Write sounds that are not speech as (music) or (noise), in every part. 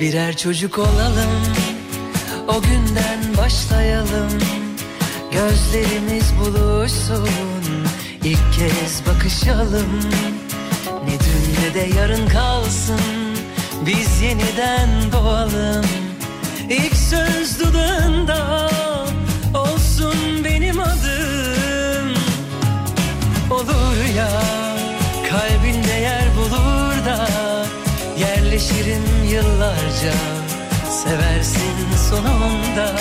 Birer çocuk olalım. O günden başlayalım. Gözlerimiz buluşsun. İlk kez bakışalım. Ne dün ne de yarın kalsın. Biz yeniden doğalım. İlk söz dudağında Olsun benim adım. Olur ya Yerleşirim yıllarca Seversin sonunda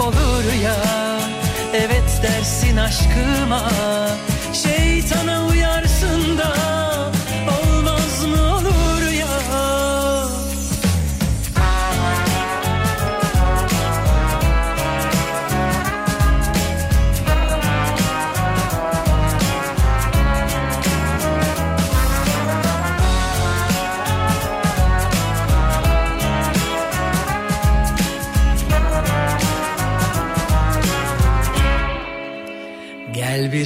Olur ya Evet dersin aşkıma Şeytana uyarsın da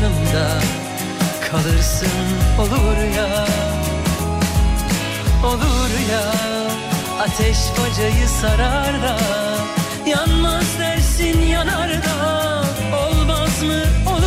yanımda Kalırsın olur ya. Olur ya Ateş bacayı sarar da Yanmaz dersin yanar da Olmaz mı olur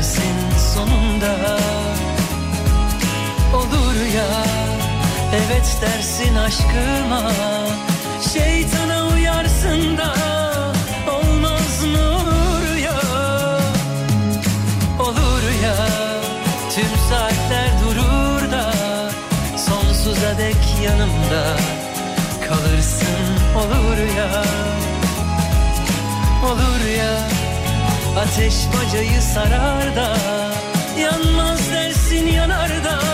Seversin sonunda. Olur ya Evet dersin aşkıma. Şeytana uyarsın da Olmaz mı olur ya? Olur ya Tüm saatler durur da Sonsuza dek yanımda Kalırsın. Olur ya Olur ya Ateş bacayı sarar da Yanmaz dersin yanar da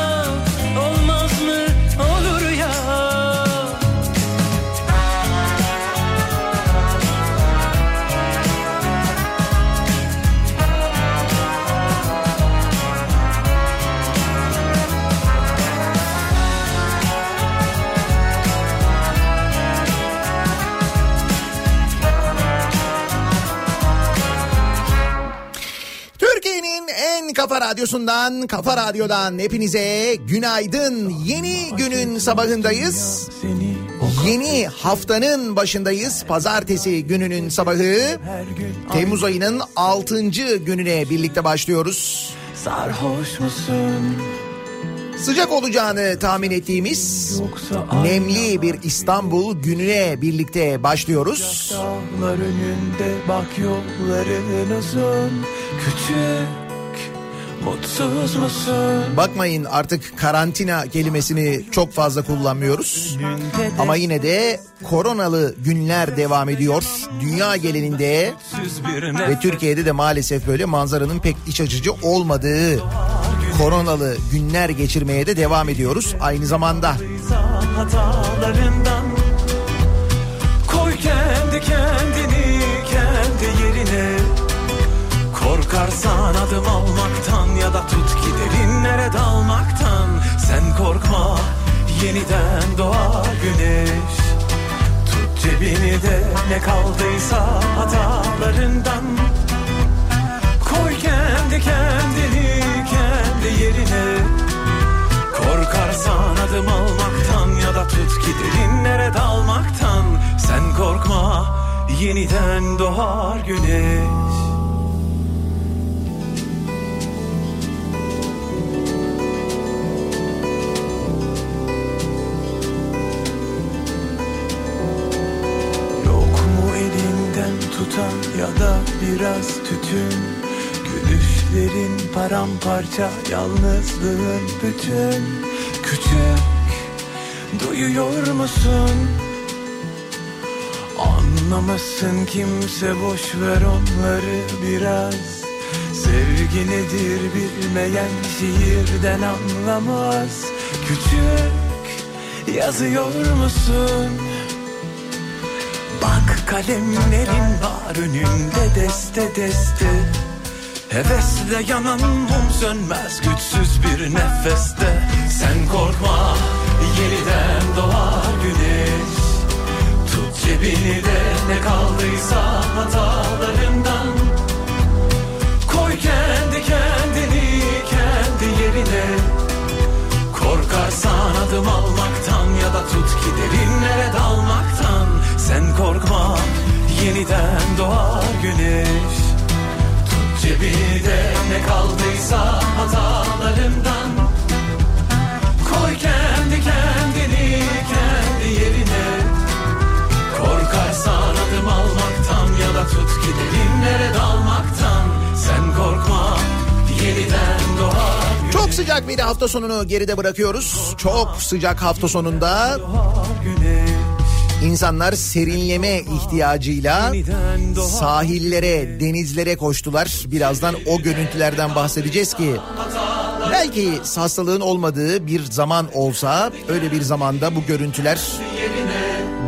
kafa radyosundan, kafa radyodan hepinize günaydın. Yeni günün sabahındayız. Yeni haftanın başındayız. Pazartesi gününün sabahı. Temmuz ayının 6. gününe birlikte başlıyoruz. Sarhoş musun? Sıcak olacağını tahmin ettiğimiz nemli bir İstanbul gününe birlikte başlıyoruz. Dağlar önünde bak yolların uzun Küçük mutsuz musun? Bakmayın artık karantina kelimesini çok fazla kullanmıyoruz. Ama yine de koronalı günler devam ediyor. Dünya bir ve Türkiye'de de maalesef böyle manzaranın pek iç açıcı olmadığı koronalı günler geçirmeye de devam ediyoruz. Aynı zamanda hatalarından Korkarsan adım almaktan ya da tut ki derinlere dalmaktan. Sen korkma yeniden doğar güneş. Tut cebini de ne kaldıysa hatalarından. Koy kendi kendini kendi yerine. Korkarsan adım almaktan ya da tut ki derinlere dalmaktan. Sen korkma yeniden doğar güneş tutan ya da biraz tütün Gülüşlerin paramparça yalnızlığın bütün Küçük duyuyor musun? Anlamasın kimse boş ver onları biraz Sevgi nedir bilmeyen şiirden anlamaz Küçük yazıyor musun? Bak kalemlerin var önünde deste deste. Hevesle yanan mum sönmez güçsüz bir nefeste. Sen korkma yeniden doğar güneş. Tut cebini de ne kaldıysa hatalarından. Koy kendi kendini kendi yerine Korkarsan adım almaktan ya da tut ki derinlere dalmaktan. Sen korkma yeniden doğar güneş. Tut cebini de ne kaldıysa hatalarından Koy kendi kendini kendi yerine. Korkarsan adım almaktan ya da tut ki derinlere dalmaktan. Sen korkma Çok sıcak bir hafta sonunu geride bırakıyoruz. Çok sıcak hafta sonunda insanlar serinleme ihtiyacıyla sahillere, denizlere koştular. Birazdan o görüntülerden bahsedeceğiz ki belki hastalığın olmadığı bir zaman olsa öyle bir zamanda bu görüntüler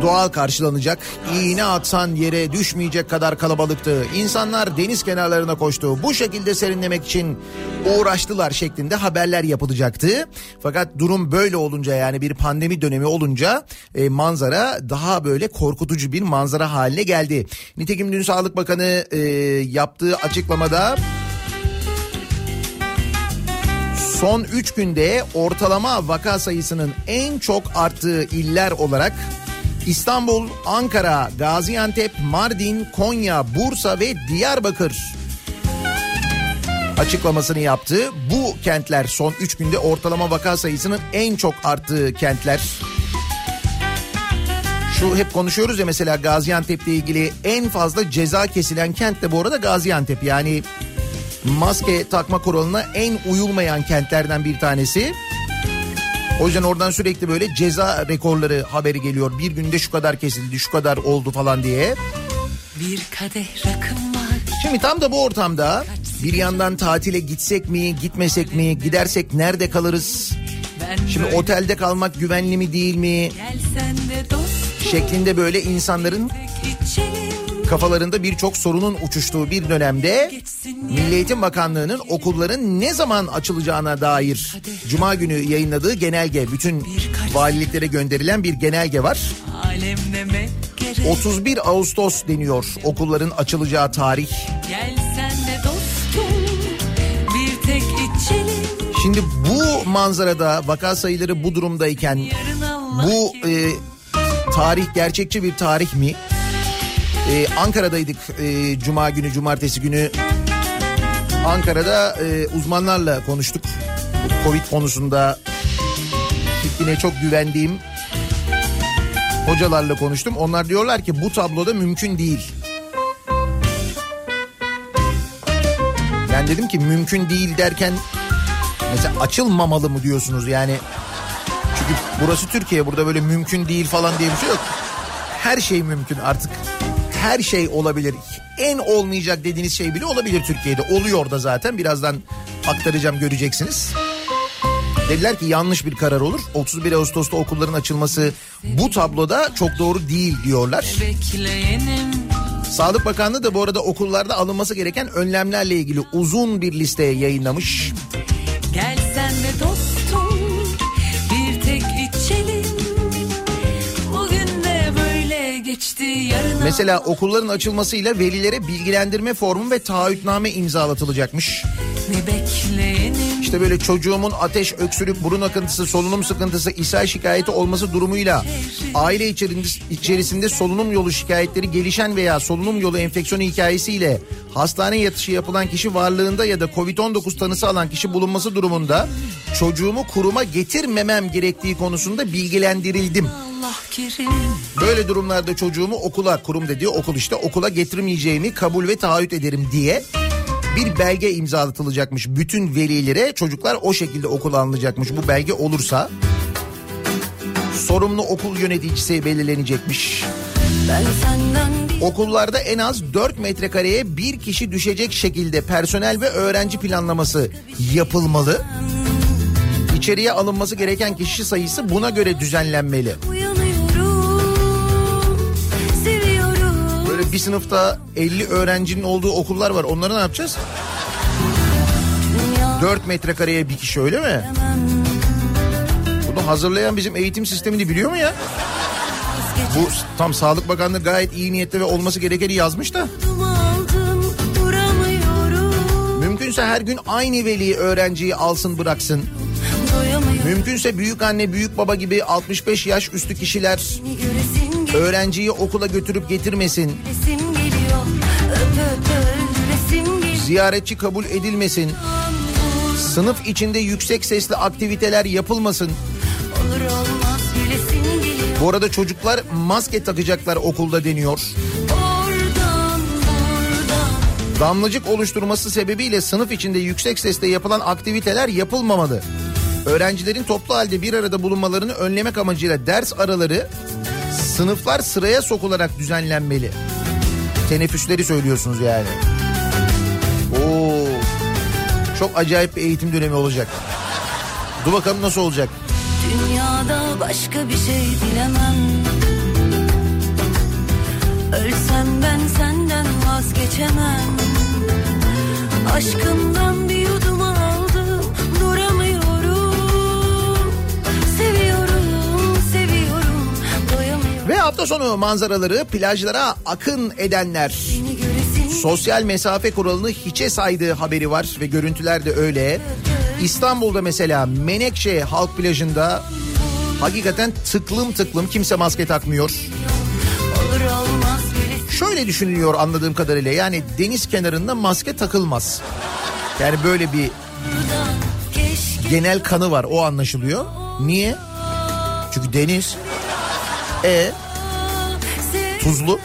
doğal karşılanacak. İğne atsan yere düşmeyecek kadar kalabalıktı. İnsanlar deniz kenarlarına koştu. Bu şekilde serinlemek için uğraştılar şeklinde haberler yapılacaktı. Fakat durum böyle olunca yani bir pandemi dönemi olunca e, manzara daha böyle korkutucu bir manzara haline geldi. Nitekim dün Sağlık Bakanı e, yaptığı açıklamada son 3 günde ortalama vaka sayısının en çok arttığı iller olarak İstanbul, Ankara, Gaziantep, Mardin, Konya, Bursa ve Diyarbakır açıklamasını yaptı. Bu kentler son 3 günde ortalama vaka sayısının en çok arttığı kentler. Şu hep konuşuyoruz ya mesela Gaziantep'le ilgili en fazla ceza kesilen kent de bu arada Gaziantep. Yani maske takma kuralına en uyulmayan kentlerden bir tanesi. O yüzden oradan sürekli böyle ceza rekorları haberi geliyor. Bir günde şu kadar kesildi, şu kadar oldu falan diye. Bir kadeh rakım var. Şimdi tam da bu ortamda bir yandan tatile gitsek mi, gitmesek mi, gidersek nerede kalırız? Şimdi otelde kalmak güvenli mi değil mi? Şeklinde böyle insanların. Kafalarında birçok sorunun uçuştuğu bir dönemde Milli Eğitim Bakanlığı'nın okulların ne zaman açılacağına dair Cuma günü yayınladığı genelge, bütün valiliklere gönderilen bir genelge var. Alemleme gerek. 31 Ağustos deniyor okulların açılacağı tarih. Şimdi bu manzarada vaka sayıları bu durumdayken bu e, tarih gerçekçi bir tarih mi? E, Ankara'daydık e, Cuma günü, Cumartesi günü. Ankara'da e, uzmanlarla konuştuk. Covid konusunda yine çok güvendiğim hocalarla konuştum. Onlar diyorlar ki bu tabloda mümkün değil. Yani dedim ki mümkün değil derken mesela açılmamalı mı diyorsunuz yani? Çünkü burası Türkiye burada böyle mümkün değil falan diye bir şey yok. Her şey mümkün artık. Her şey olabilir. En olmayacak dediğiniz şey bile olabilir Türkiye'de. Oluyor da zaten birazdan aktaracağım göreceksiniz. Dediler ki yanlış bir karar olur. 31 Ağustos'ta okulların açılması bu tabloda çok doğru değil diyorlar. Sağlık Bakanlığı da bu arada okullarda alınması gereken önlemlerle ilgili uzun bir liste yayınlamış. Gelsen de dostum. Mesela okulların açılmasıyla velilere bilgilendirme formu ve taahhütname imzalatılacakmış. İşte böyle çocuğumun ateş, öksürük, burun akıntısı, solunum sıkıntısı, ishal şikayeti olması durumuyla aile içerisinde solunum yolu şikayetleri gelişen veya solunum yolu enfeksiyonu hikayesiyle hastane yatışı yapılan kişi varlığında ya da Covid-19 tanısı alan kişi bulunması durumunda çocuğumu kuruma getirmemem gerektiği konusunda bilgilendirildim. Böyle durumlarda çocuğumu okula, kurum dediği okul işte okula getirmeyeceğimi kabul ve taahhüt ederim diye bir belge imzalatılacakmış bütün velilere çocuklar o şekilde okula alınacakmış bu belge olursa sorumlu okul yöneticisi belirlenecekmiş. Okullarda en az 4 metrekareye bir kişi düşecek şekilde personel ve öğrenci planlaması yapılmalı. İçeriye alınması gereken kişi sayısı buna göre düzenlenmeli. Böyle bir sınıfta 50 öğrencinin olduğu okullar var. Onları ne yapacağız? 4 metrekareye bir kişi öyle mi? Bunu hazırlayan bizim eğitim sistemini biliyor mu ya? Bu tam Sağlık Bakanlığı gayet iyi niyetli ve olması gerekeni yazmış da. Mümkünse her gün aynı veli öğrenciyi alsın bıraksın. Mümkünse büyük anne büyük baba gibi 65 yaş üstü kişiler öğrenciyi okula götürüp getirmesin. Ziyaretçi kabul edilmesin. Sınıf içinde yüksek sesli aktiviteler yapılmasın. Bu arada çocuklar maske takacaklar okulda deniyor. Damlacık oluşturması sebebiyle sınıf içinde yüksek sesle yapılan aktiviteler yapılmamalı. Öğrencilerin toplu halde bir arada bulunmalarını önlemek amacıyla ders araları sınıflar sıraya sokularak düzenlenmeli. Teneffüsleri söylüyorsunuz yani. Oo. Çok acayip bir eğitim dönemi olacak. Dur bakalım nasıl olacak. Dünyada başka bir şey dilemem. Ölsem ben senden vazgeçemem. Aşkımdan Ve hafta sonu manzaraları plajlara akın edenler. Sosyal mesafe kuralını hiçe saydığı haberi var ve görüntüler de öyle. İstanbul'da mesela Menekşe halk plajında hakikaten tıklım tıklım kimse maske takmıyor. Şöyle düşünülüyor anladığım kadarıyla yani deniz kenarında maske takılmaz. Yani böyle bir genel kanı var o anlaşılıyor. Niye? Çünkü deniz. E tuzlu.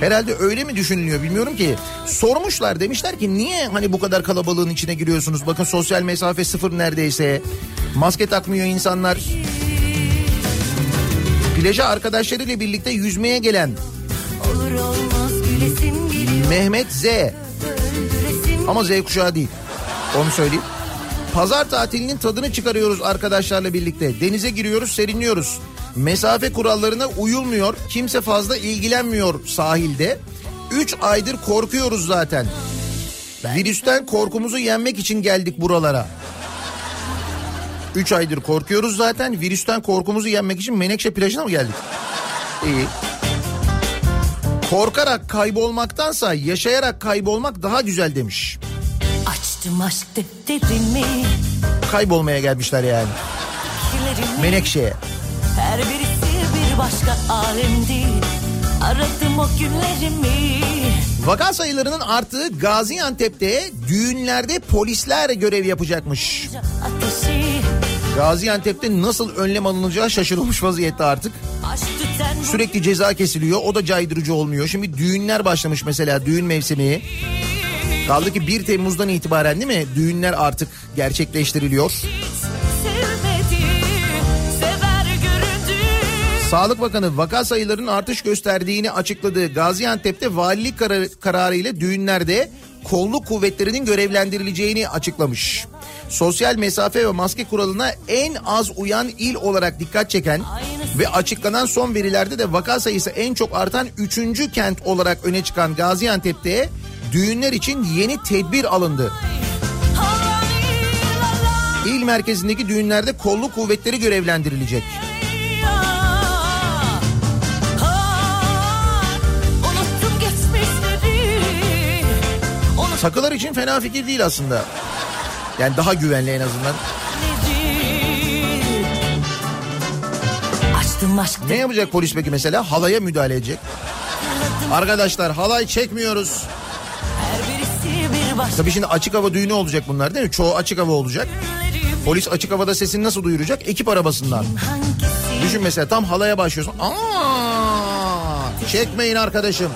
Herhalde öyle mi düşünülüyor bilmiyorum ki. Sormuşlar demişler ki niye hani bu kadar kalabalığın içine giriyorsunuz? Bakın sosyal mesafe sıfır neredeyse. Maske takmıyor insanlar. Plaja arkadaşlarıyla birlikte yüzmeye gelen Mehmet Z. Ama Z kuşağı değil. Onu söyleyeyim. Pazar tatilinin tadını çıkarıyoruz arkadaşlarla birlikte. Denize giriyoruz, serinliyoruz. Mesafe kurallarına uyulmuyor. Kimse fazla ilgilenmiyor sahilde. 3 aydır korkuyoruz zaten. Virüsten korkumuzu yenmek için geldik buralara. 3 aydır korkuyoruz zaten. Virüsten korkumuzu yenmek için Menekşe plajına mı geldik? İyi. Korkarak kaybolmaktansa yaşayarak kaybolmak daha güzel demiş. Açtım aşk defterimi. Kaybolmaya gelmişler yani. Menekşe'ye. Her birisi bir başka alemdi. Aradım o günlerimi. Vaka sayılarının arttığı Gaziantep'te düğünlerde polisler görev yapacakmış. Ateşi, Gaziantep'te nasıl önlem alınacağı şaşırılmış vaziyette artık. Sürekli ceza kesiliyor o da caydırıcı olmuyor. Şimdi düğünler başlamış mesela düğün mevsimi. Kaldı ki 1 Temmuz'dan itibaren değil mi düğünler artık gerçekleştiriliyor. Sağlık Bakanı vaka sayılarının artış gösterdiğini açıkladığı Gaziantep'te valilik kararı, kararı ile düğünlerde kolluk kuvvetlerinin görevlendirileceğini açıklamış. Sosyal mesafe ve maske kuralına en az uyan il olarak dikkat çeken ve açıklanan son verilerde de vaka sayısı en çok artan 3. kent olarak öne çıkan Gaziantep'te düğünler için yeni tedbir alındı. İl merkezindeki düğünlerde kolluk kuvvetleri görevlendirilecek. Takılar için fena fikir değil aslında. Yani daha güvenli en azından. Ne yapacak polis peki mesela? Halaya müdahale edecek. Arkadaşlar halay çekmiyoruz. Tabii şimdi açık hava düğünü olacak bunlar değil mi? Çoğu açık hava olacak. Polis açık havada sesini nasıl duyuracak? Ekip arabasından. Düşün mesela tam halaya başlıyorsun. Aa! Çekmeyin arkadaşım.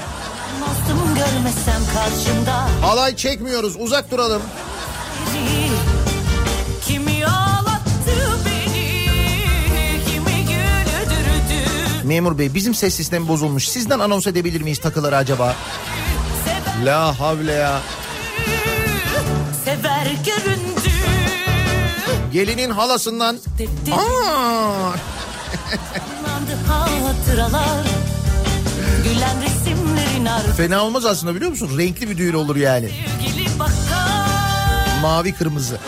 Görmesem karşımda Halay çekmiyoruz. Uzak duralım. Memur bey bizim ses sistemi bozulmuş. Sizden anons edebilir miyiz takıları acaba? La havle ya. sever göründü Gelinin halasından. Aa! Hatıralar Gülen resimlerin ardı Fena olmaz aslında biliyor musun? Renkli bir düğün olur yani. Mavi kırmızı.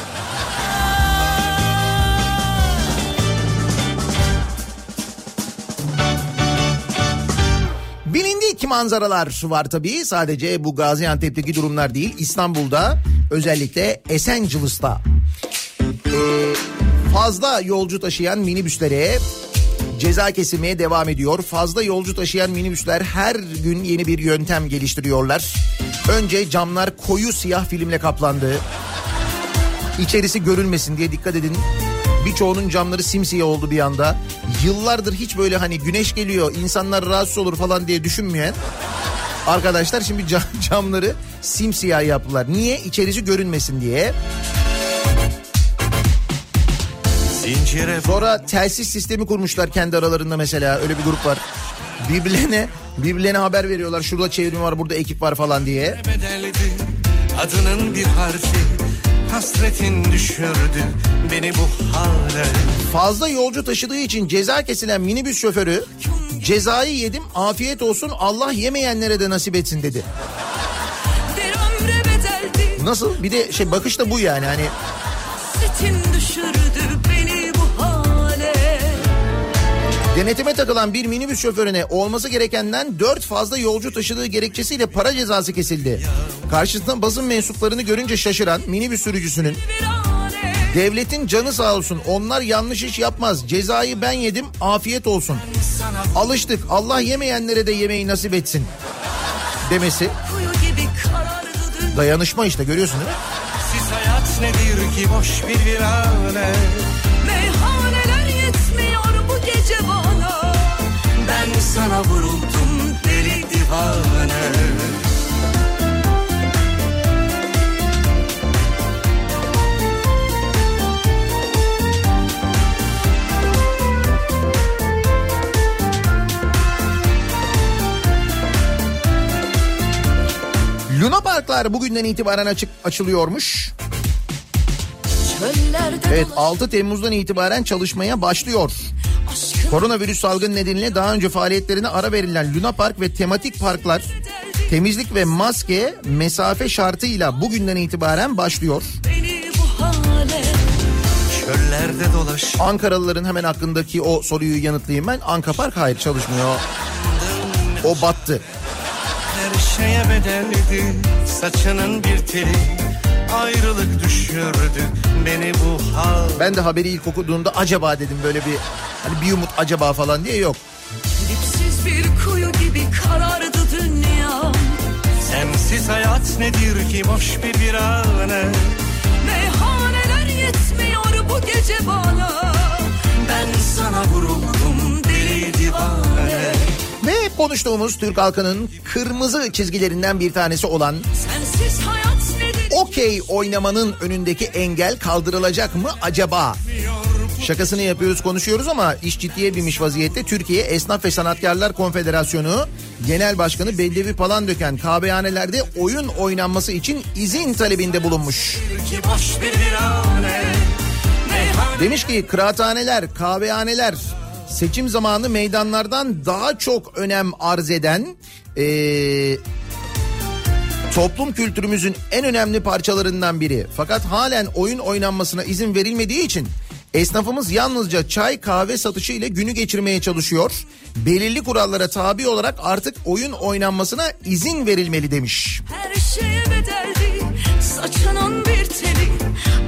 Bilindik manzaralar var tabii. Sadece bu Gaziantep'teki durumlar değil. İstanbul'da özellikle Esencilis'ta ee, fazla yolcu taşıyan minibüslere ceza kesilmeye devam ediyor. Fazla yolcu taşıyan minibüsler her gün yeni bir yöntem geliştiriyorlar. Önce camlar koyu siyah filmle kaplandı. İçerisi görünmesin diye dikkat edin. Birçoğunun camları simsiyah oldu bir anda. Yıllardır hiç böyle hani güneş geliyor insanlar rahatsız olur falan diye düşünmeyen arkadaşlar şimdi cam- (laughs) camları simsiyah yaptılar. Niye? İçerisi görünmesin diye. Zincire Sonra telsiz sistemi kurmuşlar kendi aralarında mesela öyle bir grup var. Birbirlerine birbirlerine haber veriyorlar. Şurada çevrim var, burada ekip var falan diye. bedeldi Adının bir harfi Hasretin düşürdü Beni bu hale Fazla yolcu taşıdığı için ceza kesilen minibüs şoförü cezayı yedim afiyet olsun Allah yemeyenlere de nasip etsin dedi. Nasıl? Bir de şey bakış da bu yani hani denetime takılan bir minibüs şoförüne olması gerekenden 4 fazla yolcu taşıdığı gerekçesiyle para cezası kesildi. Karşısında basın mensuplarını görünce şaşıran minibüs sürücüsünün Devletin canı sağ olsun. Onlar yanlış iş yapmaz. Cezayı ben yedim. Afiyet olsun. Alıştık. Allah yemeyenlere de yemeği nasip etsin. Demesi dayanışma işte görüyorsun değil mi? Siz hayat nedir ki boş bir virane Meyhaneler yetmiyor bu gece Ben sana vuruldum deli divane Luna Parklar bugünden itibaren açık açılıyormuş. Evet dolaş 6 Temmuz'dan itibaren çalışmaya başlıyor. Koronavirüs salgını nedeniyle daha önce faaliyetlerine ara verilen Luna Park ve tematik parklar temizlik ve maske mesafe şartıyla bugünden itibaren başlıyor. Ankaralıların hemen hakkındaki o soruyu yanıtlayayım ben. Anka Park hayır çalışmıyor. O battı. Her şeye bedeldi Saçının bir teli Ayrılık düşürdü Beni bu hal. Ben de haberi ilk okuduğumda acaba dedim böyle bir hani bir umut acaba falan diye yok. Dipsiz bir kuyu gibi karardı dünya. Sensiz hayat nedir ki boş bir virane Meyhaneler yetmiyor bu gece bana. Ben sana vuruldum deli divane. Ve konuştuğumuz Türk halkının kırmızı çizgilerinden bir tanesi olan Sensiz hayat okey oynamanın önündeki engel kaldırılacak mı acaba? Şakasını yapıyoruz konuşuyoruz ama iş ciddiye binmiş vaziyette Türkiye Esnaf ve Sanatkarlar Konfederasyonu Genel Başkanı Bellevi Palandöken kahvehanelerde oyun oynanması için izin talebinde bulunmuş. Demiş ki kıraathaneler, kahvehaneler seçim zamanı meydanlardan daha çok önem arz eden eee, toplum kültürümüzün en önemli parçalarından biri. Fakat halen oyun oynanmasına izin verilmediği için esnafımız yalnızca çay kahve satışı ile günü geçirmeye çalışıyor. Belirli kurallara tabi olarak artık oyun oynanmasına izin verilmeli demiş. Her şeye bedeldi Saçının bir teli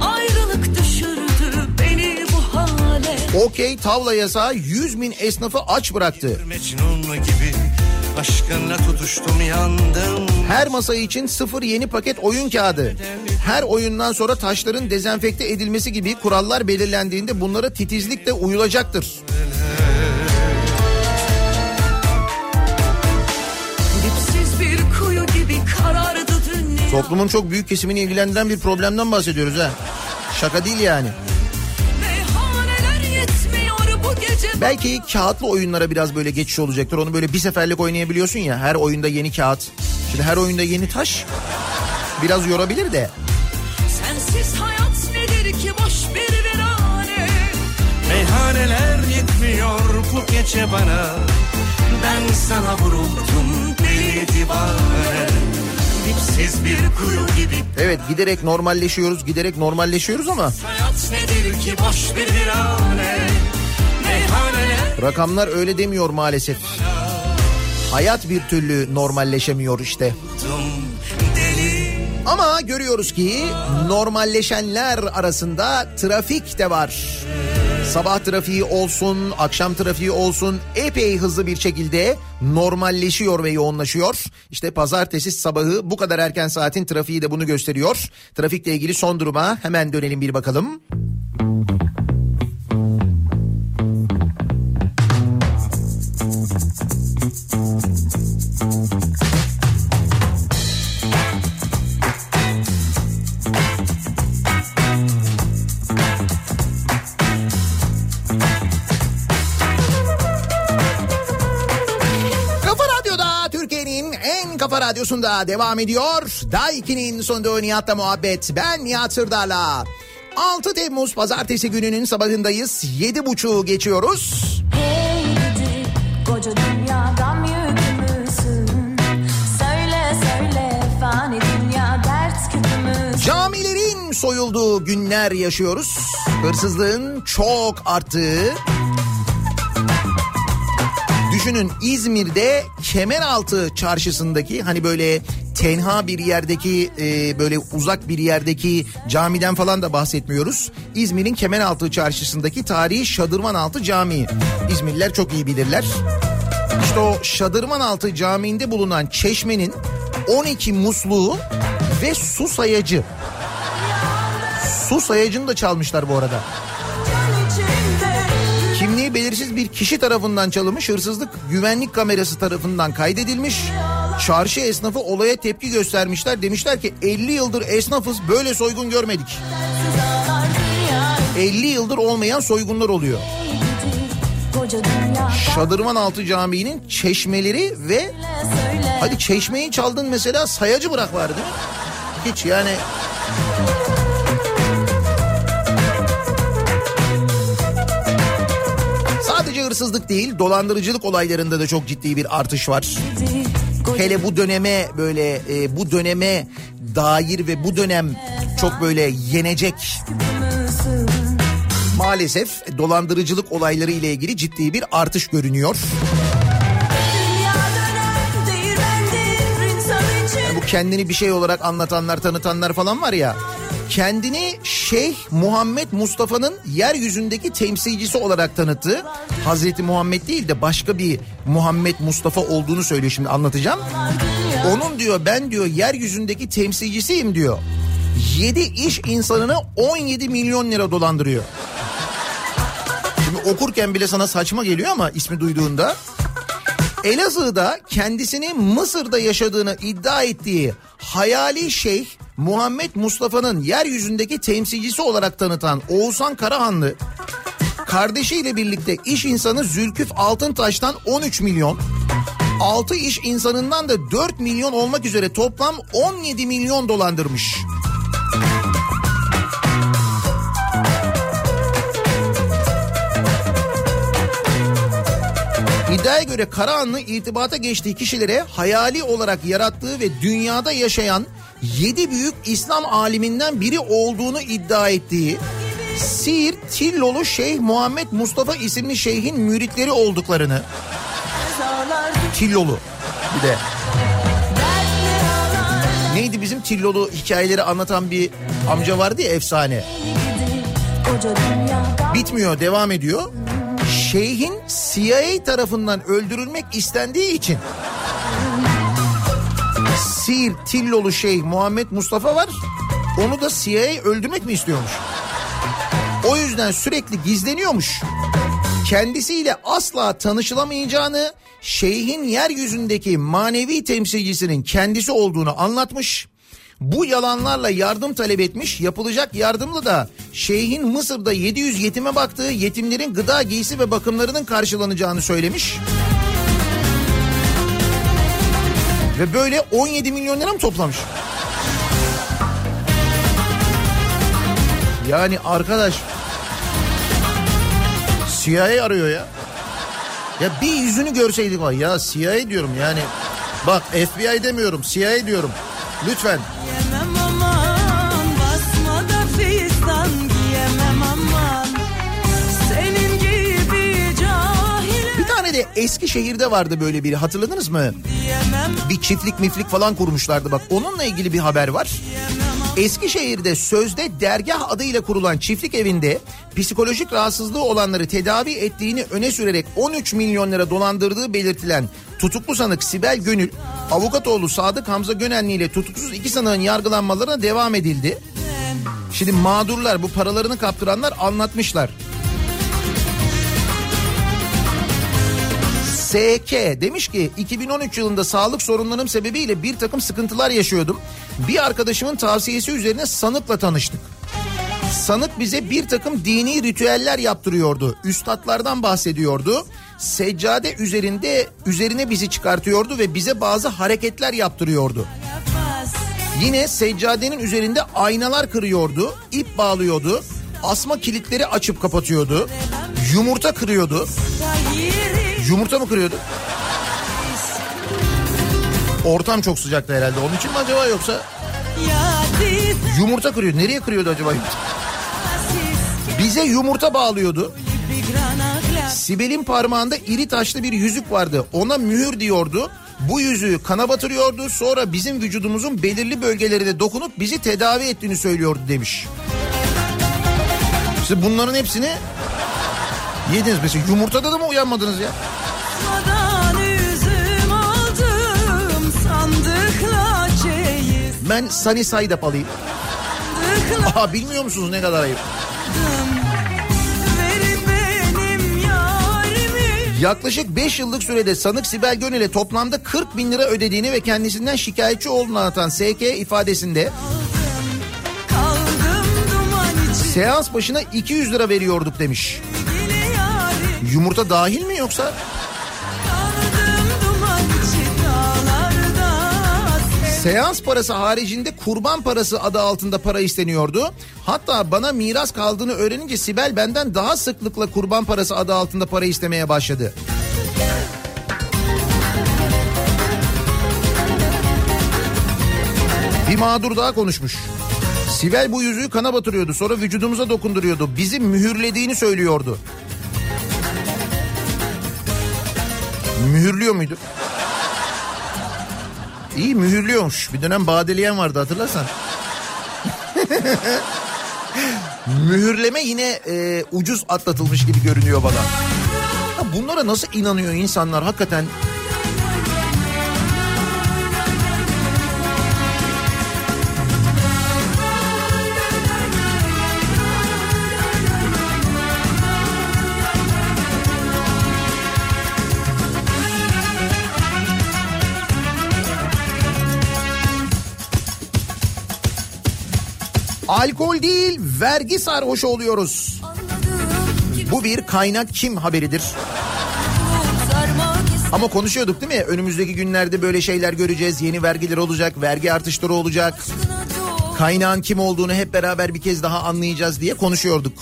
Ayrılık düşürdü beni bu hale Okey tavla yasağı 100 bin esnafı aç bıraktı. Gibi aşkınla tutuştum yandım. Her masa için sıfır yeni paket oyun kağıdı. Her oyundan sonra taşların dezenfekte edilmesi gibi kurallar belirlendiğinde bunlara titizlikle uyulacaktır. Toplumun çok büyük kesimini ilgilendiren bir problemden bahsediyoruz ha. Şaka değil yani. Belki kağıtlı oyunlara biraz böyle geçiş olacaktır. Onu böyle bir seferlik oynayabiliyorsun ya. Her oyunda yeni kağıt. Şimdi her oyunda yeni taş. Biraz yorabilir de. Sensiz hayat nedir ki boş bir virane Meyhaneler yetmiyor bu gece bana. Ben sana vuruldum deli divane. Dipsiz bir kuyu gibi Evet giderek normalleşiyoruz, giderek normalleşiyoruz ama hayat nedir ki boş bir virane. Rakamlar öyle demiyor maalesef. Hayat bir türlü normalleşemiyor işte. Ama görüyoruz ki normalleşenler arasında trafik de var. Sabah trafiği olsun, akşam trafiği olsun epey hızlı bir şekilde normalleşiyor ve yoğunlaşıyor. İşte pazartesi sabahı bu kadar erken saatin trafiği de bunu gösteriyor. Trafikle ilgili son duruma hemen dönelim bir bakalım. Kafa kafa radyosunda devam ediyor. Daiki'nin sonunda Nihat'la muhabbet. Ben Nihat Sırdar'la. 6 Temmuz pazartesi gününün sabahındayız. 7.30'u geçiyoruz. Hey gidi koca dünya gam yükümüzsün Söyle söyle fani dünya dert küpümüz Camilerin soyulduğu günler yaşıyoruz. Hırsızlığın çok arttığı. Düşünün İzmir'de Kemeraltı çarşısındaki hani böyle tenha bir yerdeki e, böyle uzak bir yerdeki camiden falan da bahsetmiyoruz. İzmir'in Kemeraltı çarşısındaki tarihi Şadırvanaltı Camii. İzmirliler çok iyi bilirler. İşte o Şadırvanaltı Camii'nde bulunan çeşmenin 12 musluğu ve su sayacı. Su sayacını da çalmışlar bu arada. Bir kişi tarafından çalınmış hırsızlık güvenlik kamerası tarafından kaydedilmiş. Çarşı esnafı olaya tepki göstermişler. Demişler ki 50 yıldır esnafız böyle soygun görmedik. sensiz ağlar dünya 50 yıldır olmayan soygunlar oluyor. Dünya Şadırvanaltı Camii'nin çeşmeleri ve hadi çeşmeyi çaldın mesela sayacı bırak var değil mi? Hiç yani hırsızlık değil dolandırıcılık olaylarında da çok ciddi bir artış var. Hele bu döneme böyle e, bu döneme dair ve bu dönem çok böyle yenecek maalesef dolandırıcılık olayları ile ilgili ciddi bir artış görünüyor. İçin Bu kendini bir şey olarak anlatanlar, tanıtanlar falan var ya. Kendini Şeyh Muhammed Mustafa'nın yeryüzündeki temsilcisi olarak tanıttı. Hazreti Muhammed değil de başka bir Muhammed Mustafa olduğunu söylüyor şimdi anlatacağım. Onun diyor ben diyor yeryüzündeki temsilcisiyim diyor. 7 iş insanını 17 milyon lira dolandırıyor. Şimdi okurken bile sana saçma geliyor ama ismi duyduğunda. Elazığ'da kendisini Mısır'da yaşadığını iddia ettiği hayali şeyh Muhammed Mustafa'nın yeryüzündeki temsilcisi olarak tanıtan Oğuzhan Karahanlı kardeşiyle birlikte iş insanı Zülküf Altıntaş'tan 13 milyon 6 iş insanından da 4 milyon olmak üzere toplam 17 milyon dolandırmış. İddiaya göre Karahanlı irtibata geçtiği kişilere hayali olarak yarattığı ve dünyada yaşayan 7 büyük İslam aliminden biri olduğunu iddia ettiği Siirt Tillolu Şeyh Muhammed Mustafa isimli şeyhin müritleri olduklarını Tillolu bir de neydi bizim Tillolu hikayeleri anlatan bir amca vardı ya efsane. Bitmiyor devam ediyor. Şeyhin CIA tarafından öldürülmek istendiği için Siirt Tillolu Şeyh Muhammed Mustafa var. Onu da CIA öldürmek mi istiyormuş? O yüzden sürekli gizleniyormuş. Kendisiyle asla tanışılamayacağını, şeyhin yeryüzündeki manevi temsilcisinin kendisi olduğunu anlatmış. Bu yalanlarla yardım talep etmiş. Yapılacak yardımla da şeyhin Mısır'da 700 yetime baktığı yetimlerin gıda, giysi ve bakımlarının karşılanacağını söylemiş. Ve böyle 17 milyon lira mı toplamış? Yani arkadaş CIA arıyor ya. Ya bir yüzünü görseydik var ya CIA diyorum yani. Bak FBI demiyorum CIA diyorum. Lütfen. Yemem de Eskişehir'de vardı böyle biri hatırladınız mı? Bir çiftlik miflik falan kurmuşlardı bak onunla ilgili bir haber var. Eskişehir'de sözde dergah adıyla kurulan çiftlik evinde psikolojik rahatsızlığı olanları tedavi ettiğini öne sürerek 13 milyon lira dolandırdığı belirtilen tutuklu sanık Sibel Gönül, avukatoğlu Sadık Hamza Gönenli ile tutuksuz iki sanığın yargılanmalarına devam edildi. Şimdi mağdurlar bu paralarını kaptıranlar anlatmışlar. SK demiş ki 2013 yılında sağlık sorunlarım sebebiyle bir takım sıkıntılar yaşıyordum. Bir arkadaşımın tavsiyesi üzerine sanıkla tanıştık. Sanık bize bir takım dini ritüeller yaptırıyordu. Üstadlardan bahsediyordu. Seccade üzerinde üzerine bizi çıkartıyordu ve bize bazı hareketler yaptırıyordu. Yine seccadenin üzerinde aynalar kırıyordu, ip bağlıyordu, asma kilitleri açıp kapatıyordu, yumurta kırıyordu. Yumurta mı kırıyordu? Ortam çok sıcaktı herhalde. Onun için mi acaba yoksa yumurta kırıyor. Nereye kırıyordu acaba? Bize yumurta bağlıyordu. Sibel'in parmağında iri taşlı bir yüzük vardı. Ona mühür diyordu. Bu yüzüğü kana batırıyordu. Sonra bizim vücudumuzun belirli bölgelerine dokunup bizi tedavi ettiğini söylüyordu demiş. İşte bunların hepsini yediniz. Mesela yumurtada da mı uyanmadınız ya? Ben Sunny Side Up alayım. Aa bilmiyor musunuz ne kadar ayıp? Yaklaşık 5 yıllık sürede sanık Sibel Gönül'e toplamda 40 bin lira ödediğini ve kendisinden şikayetçi olduğunu anlatan SK ifadesinde Kaldım içi seans başına 200 lira veriyorduk demiş. Yumurta dahil mi yoksa? Seans parası haricinde kurban parası adı altında para isteniyordu. Hatta bana miras kaldığını öğrenince Sibel benden daha sıklıkla kurban parası adı altında para istemeye başladı. Bir mağdur daha konuşmuş. Sibel bu yüzüğü kana batırıyordu sonra vücudumuza dokunduruyordu. Bizi mühürlediğini söylüyordu. Mühürlüyor muydu? İyi mühürlüyormuş. Bir dönem badeleyen vardı hatırlarsan. (laughs) Mühürleme yine e, ucuz atlatılmış gibi görünüyor bana. Ya bunlara nasıl inanıyor insanlar hakikaten? Alkol değil vergi sarhoşu oluyoruz. Bu bir kaynak kim haberidir? Ama konuşuyorduk değil mi? Önümüzdeki günlerde böyle şeyler göreceğiz. Yeni vergiler olacak, vergi artışları olacak. Kaynağın kim olduğunu hep beraber bir kez daha anlayacağız diye konuşuyorduk.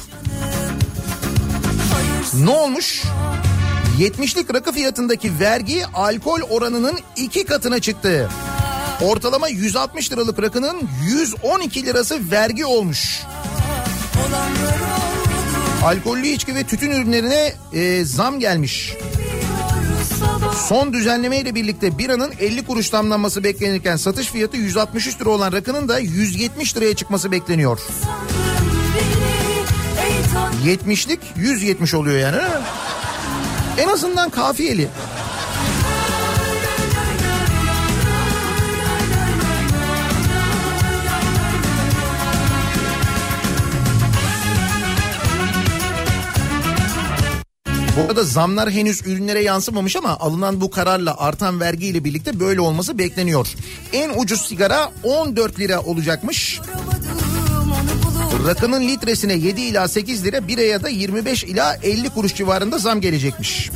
Ne olmuş? 70'lik rakı fiyatındaki vergi alkol oranının iki katına çıktı. Ortalama 160 liralık rakının 112 lirası vergi olmuş. Alkollü içki ve tütün ürünlerine e, zam gelmiş. Son düzenleme ile birlikte biranın 50 kuruş damlanması beklenirken satış fiyatı 163 lira olan rakının da 170 liraya çıkması bekleniyor. beni ey Tanrım 70'lik 170 oluyor yani. En azından kafiyeli. Bu arada zamlar henüz ürünlere yansımamış ama alınan bu kararla artan vergiyle birlikte böyle olması bekleniyor. En ucuz sigara 14 lira olacakmış. Rakının litresine 7 ila 8 lira, biraya da 25 ila 50 kuruş civarında zam gelecekmiş.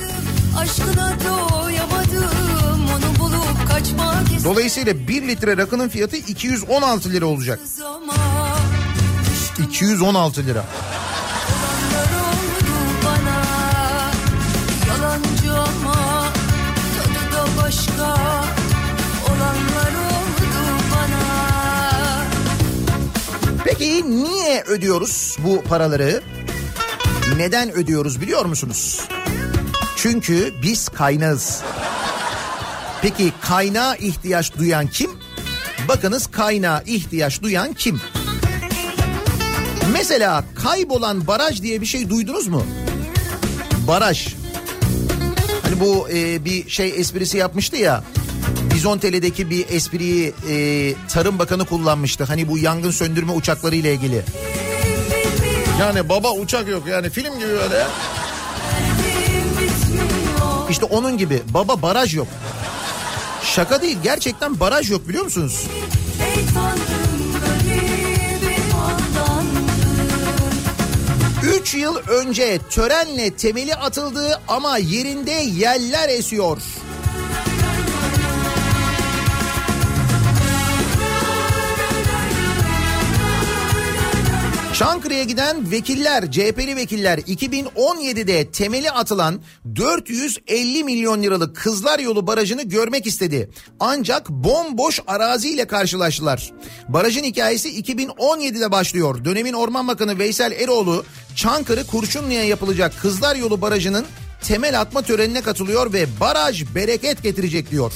Aşkına doyamadım onu bulup kaçmak Dolayısıyla 1 litre rakının fiyatı 216 lira olacak. ama 216 lira. Niye ödüyoruz bu paraları? Neden ödüyoruz biliyor musunuz? Çünkü biz kaynağız. Peki kaynağa ihtiyaç duyan kim? Bakınız kaynağa ihtiyaç duyan kim? Mesela kaybolan baraj diye bir şey duydunuz mu? Baraj. Hani bu e, bir şey esprisi yapmıştı ya. Bizontele'deki bir espriyi e, Tarım Bakanı kullanmıştı. Hani bu yangın söndürme uçakları ile ilgili. Yani baba uçak yok yani film gibi öyle. İşte onun gibi baba baraj yok. Şaka değil gerçekten baraj yok biliyor musunuz? 3 yıl önce törenle temeli atıldı ama yerinde yeller esiyor. Çankırı'ya giden vekiller, CHP'li vekiller 2017'de temeli atılan 450 milyon liralık Kızlar Yolu Barajı'nı görmek istedi. Ancak bomboş araziyle karşılaştılar. Barajın hikayesi 2017'de başlıyor. Dönemin Orman Bakanı Veysel Eroğlu Çankırı Kurşunlu'ya yapılacak Kızlar Yolu Barajı'nın temel atma törenine katılıyor ve baraj bereket getirecek diyor.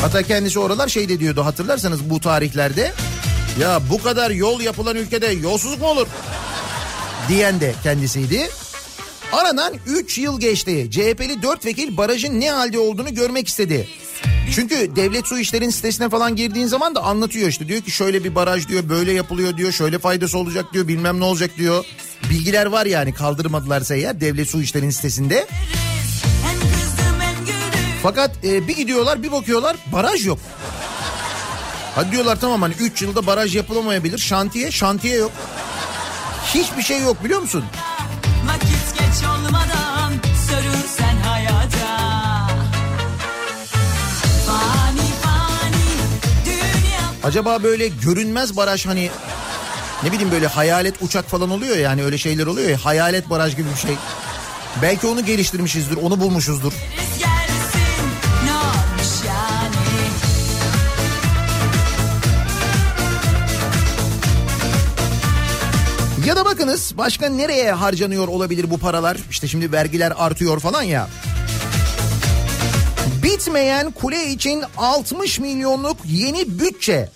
Hatta kendisi oralar şey de diyordu hatırlarsanız bu tarihlerde. Ya bu kadar yol yapılan ülkede yolsuzluk mu olur? Diyen de kendisiydi. Aradan 3 yıl geçti. CHP'li 4 vekil barajın ne halde olduğunu görmek istedi. Çünkü devlet su işlerin sitesine falan girdiğin zaman da anlatıyor işte. Diyor ki şöyle bir baraj diyor böyle yapılıyor diyor şöyle faydası olacak diyor bilmem ne olacak diyor. Bilgiler var yani kaldırmadılarsa eğer devlet su işlerin sitesinde. Fakat e, bir gidiyorlar bir bakıyorlar baraj yok. Hadi diyorlar tamam hani 3 yılda baraj yapılamayabilir. Şantiye, şantiye yok. Hiçbir şey yok biliyor musun? Vakit geç olmadan sürürsen hayata Fani fani dünya Acaba böyle görünmez baraj hani ne bileyim böyle hayalet uçak falan oluyor yani öyle şeyler oluyor ya hayalet baraj gibi bir şey. Belki onu geliştirmişizdir, onu bulmuşuzdur. gelsin Ya da bakınız başka nereye harcanıyor olabilir bu paralar? İşte şimdi vergiler artıyor falan ya. Bitmeyen kule için 60 milyonluk yeni bütçe.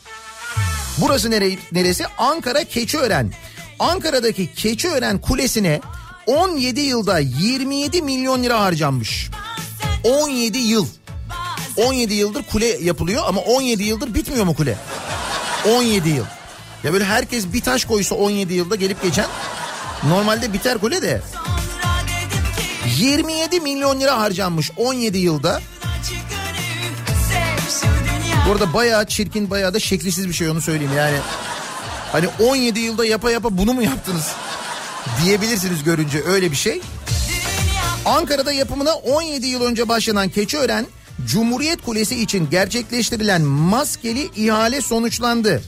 Burası nere, neresi? Ankara Keçiören. Ankara'daki Keçiören Kulesi'ne 17 yılda 27 milyon lira harcanmış. 17 yıl. 17 yıldır kule yapılıyor ama 17 yıldır bitmiyor mu kule? 17 yıl. Ya böyle herkes bir taş koysa 17 yılda gelip geçen normalde biter kule de. Sonra dedim ki 27 milyon lira harcanmış 17 yılda. Bu arada bayağı çirkin bayağı da şeklisiz bir şey onu söyleyeyim yani. Hani 17 yılda yapa yapa bunu mu yaptınız? Diyebilirsiniz görünce öyle bir şey. Ankara'da yapımına 17 yıl önce başlanan Keçiören Cumhuriyet Kulesi için gerçekleştirilen maskeli ihale sonuçlandı.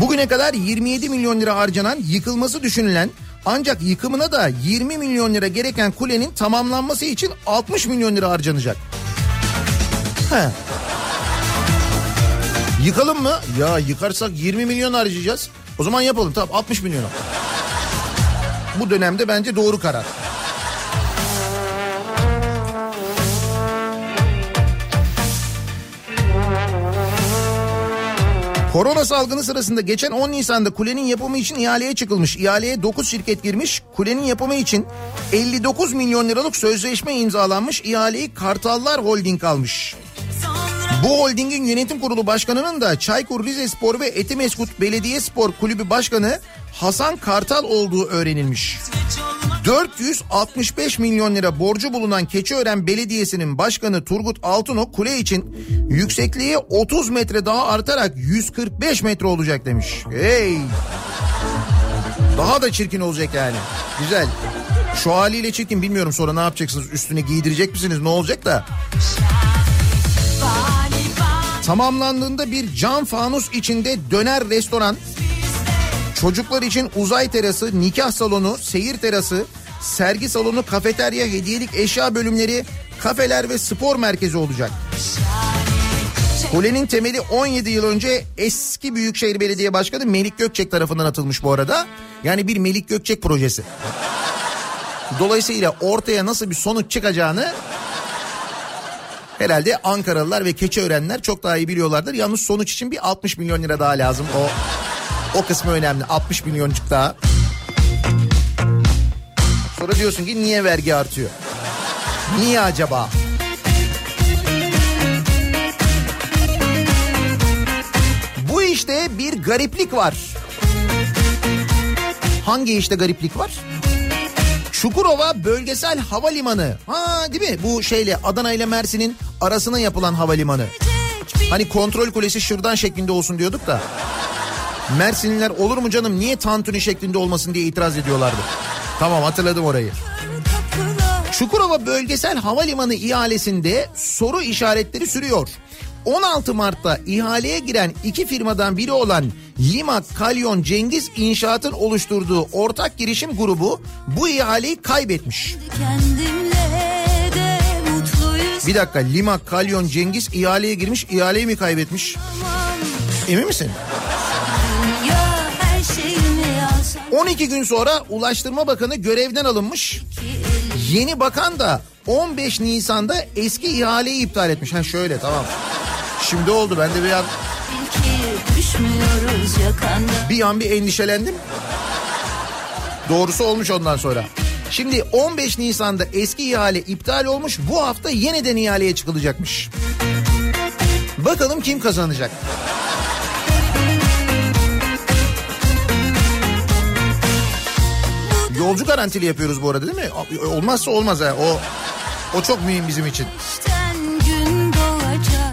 Bugüne kadar 27 milyon lira harcanan yıkılması düşünülen ancak yıkımına da 20 milyon lira gereken kulenin tamamlanması için 60 milyon lira harcanacak. He. Yıkalım mı? Ya yıkarsak 20 milyon harcayacağız. O zaman yapalım tamam 60 milyon. Bu dönemde bence doğru karar. Korona salgını sırasında geçen 10 Nisan'da kulenin yapımı için ihaleye çıkılmış. İhaleye 9 şirket girmiş. Kulenin yapımı için 59 milyon liralık sözleşme imzalanmış. İhaleyi Kartallar Holding almış. Bu holdingin yönetim kurulu başkanının da Çaykur Rizespor ve Etimeskut Belediyespor Kulübü Başkanı Hasan Kartal olduğu öğrenilmiş. 465 milyon lira borcu bulunan Keçiören Belediyesi'nin başkanı Turgut Altınok kule için yüksekliği 30 metre daha artarak 145 metre olacak demiş. Hey! Daha da çirkin olacak yani. Güzel. Şu haliyle çirkin bilmiyorum sonra ne yapacaksınız? Üstüne giydirecek misiniz? Ne olacak da? Tamamlandığında bir cam fanus içinde döner restoran, çocuklar için uzay terası, nikah salonu, seyir terası, sergi salonu, kafeterya, hediyelik eşya bölümleri, kafeler ve spor merkezi olacak. Kulenin temeli 17 yıl önce eski Büyükşehir Belediye Başkanı Melik Gökçek tarafından atılmış bu arada. Yani bir Melik Gökçek projesi. Dolayısıyla ortaya nasıl bir sonuç çıkacağını herhalde Ankaralılar ve Keçiörenler çok daha iyi biliyorlardır. Yalnız sonuç için bir 60 milyon lira daha lazım. O o kısmı önemli. 60 milyoncuk daha. Sonra diyorsun ki niye vergi artıyor? Niye acaba? Bu işte bir gariplik var. Hangi işte gariplik var? Çukurova Bölgesel Havalimanı. Ha değil mi? Bu şeyle Adana ile Mersin'in arasına yapılan havalimanı. Hani kontrol kulesi şırdan şeklinde olsun diyorduk da. Mersinliler olur mu canım niye tantuni şeklinde olmasın diye itiraz ediyorlardı. Tamam hatırladım orayı. Çukurova Bölgesel Havalimanı ihalesinde soru işaretleri sürüyor. 16 Mart'ta ihaleye giren iki firmadan biri olan Lima Kalyon Cengiz İnşaat'ın oluşturduğu ortak girişim grubu bu ihaleyi kaybetmiş. Bir dakika Lima Kalyon Cengiz ihaleye girmiş ihaleyi mi kaybetmiş? Emin misin? 12 gün sonra Ulaştırma Bakanı görevden alınmış. Yeni bakan da 15 Nisan'da eski ihaleyi iptal etmiş. Ha şöyle tamam. Şimdi oldu ben de bir an, bir an bir endişelendim. Doğrusu olmuş ondan sonra. Şimdi 15 Nisan'da eski ihale iptal olmuş. Bu hafta yeniden ihaleye çıkılacakmış. Bakalım kim kazanacak? Yolcu garantili yapıyoruz bu arada değil mi? Olmazsa olmaz ha. O o çok mühim bizim için.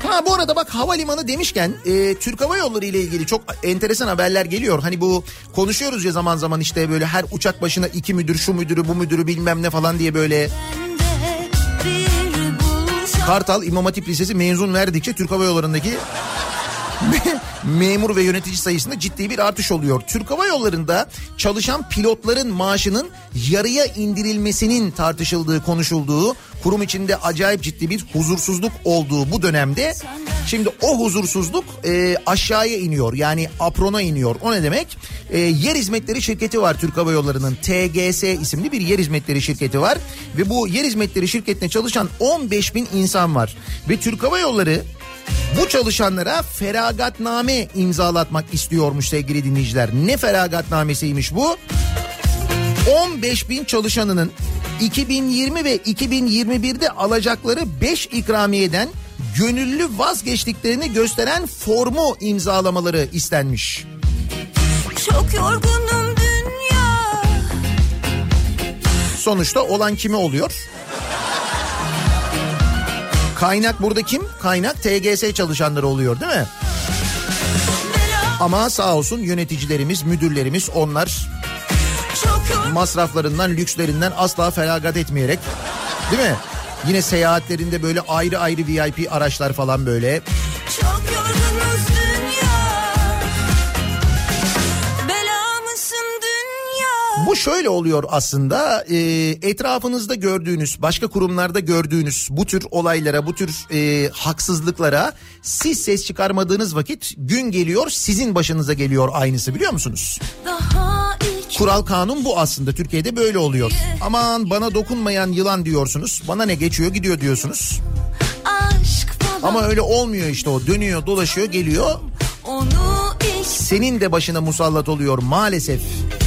Ha bu arada bak havalimanı demişken e, Türk Hava Yolları ile ilgili çok enteresan haberler geliyor. Hani bu konuşuyoruz ya zaman zaman işte böyle her uçak başına iki müdür şu müdürü bu müdürü bilmem ne falan diye böyle. Kartal İmam Hatip Lisesi mezun verdikçe Türk Hava Yolları'ndaki (laughs) memur ve yönetici sayısında ciddi bir artış oluyor. Türk Hava Yolları'nda çalışan pilotların maaşının yarıya indirilmesinin tartışıldığı, konuşulduğu, kurum içinde acayip ciddi bir huzursuzluk olduğu bu dönemde şimdi o huzursuzluk e, aşağıya iniyor. Yani aprona iniyor. O ne demek? E, yer hizmetleri şirketi var Türk Hava Yolları'nın TGS isimli bir yer hizmetleri şirketi var ve bu yer hizmetleri şirketine çalışan 15 bin insan var ve Türk Hava Yolları bu çalışanlara feragatname imzalatmak istiyormuş sevgili dinleyiciler. Ne feragatnamesiymiş bu? 15 bin çalışanının 2020 ve 2021'de alacakları 5 ikramiyeden gönüllü vazgeçtiklerini gösteren formu imzalamaları istenmiş. Çok yorgunum dünya. Sonuçta olan kime oluyor? Kaynak burada kim? Kaynak TGS çalışanları oluyor değil mi? Ama sağ olsun yöneticilerimiz, müdürlerimiz onlar masraflarından, lükslerinden asla feragat etmeyerek değil mi? Yine seyahatlerinde böyle ayrı ayrı VIP araçlar falan böyle. Bu şöyle oluyor aslında e, etrafınızda gördüğünüz başka kurumlarda gördüğünüz bu tür olaylara bu tür e, haksızlıklara siz ses çıkarmadığınız vakit gün geliyor sizin başınıza geliyor aynısı biliyor musunuz? Kural kanun bu aslında Türkiye'de böyle oluyor. Aman bana dokunmayan yılan diyorsunuz bana ne geçiyor gidiyor diyorsunuz. Ama öyle olmuyor işte o dönüyor dolaşıyor geliyor senin de başına musallat oluyor maalesef. Biraz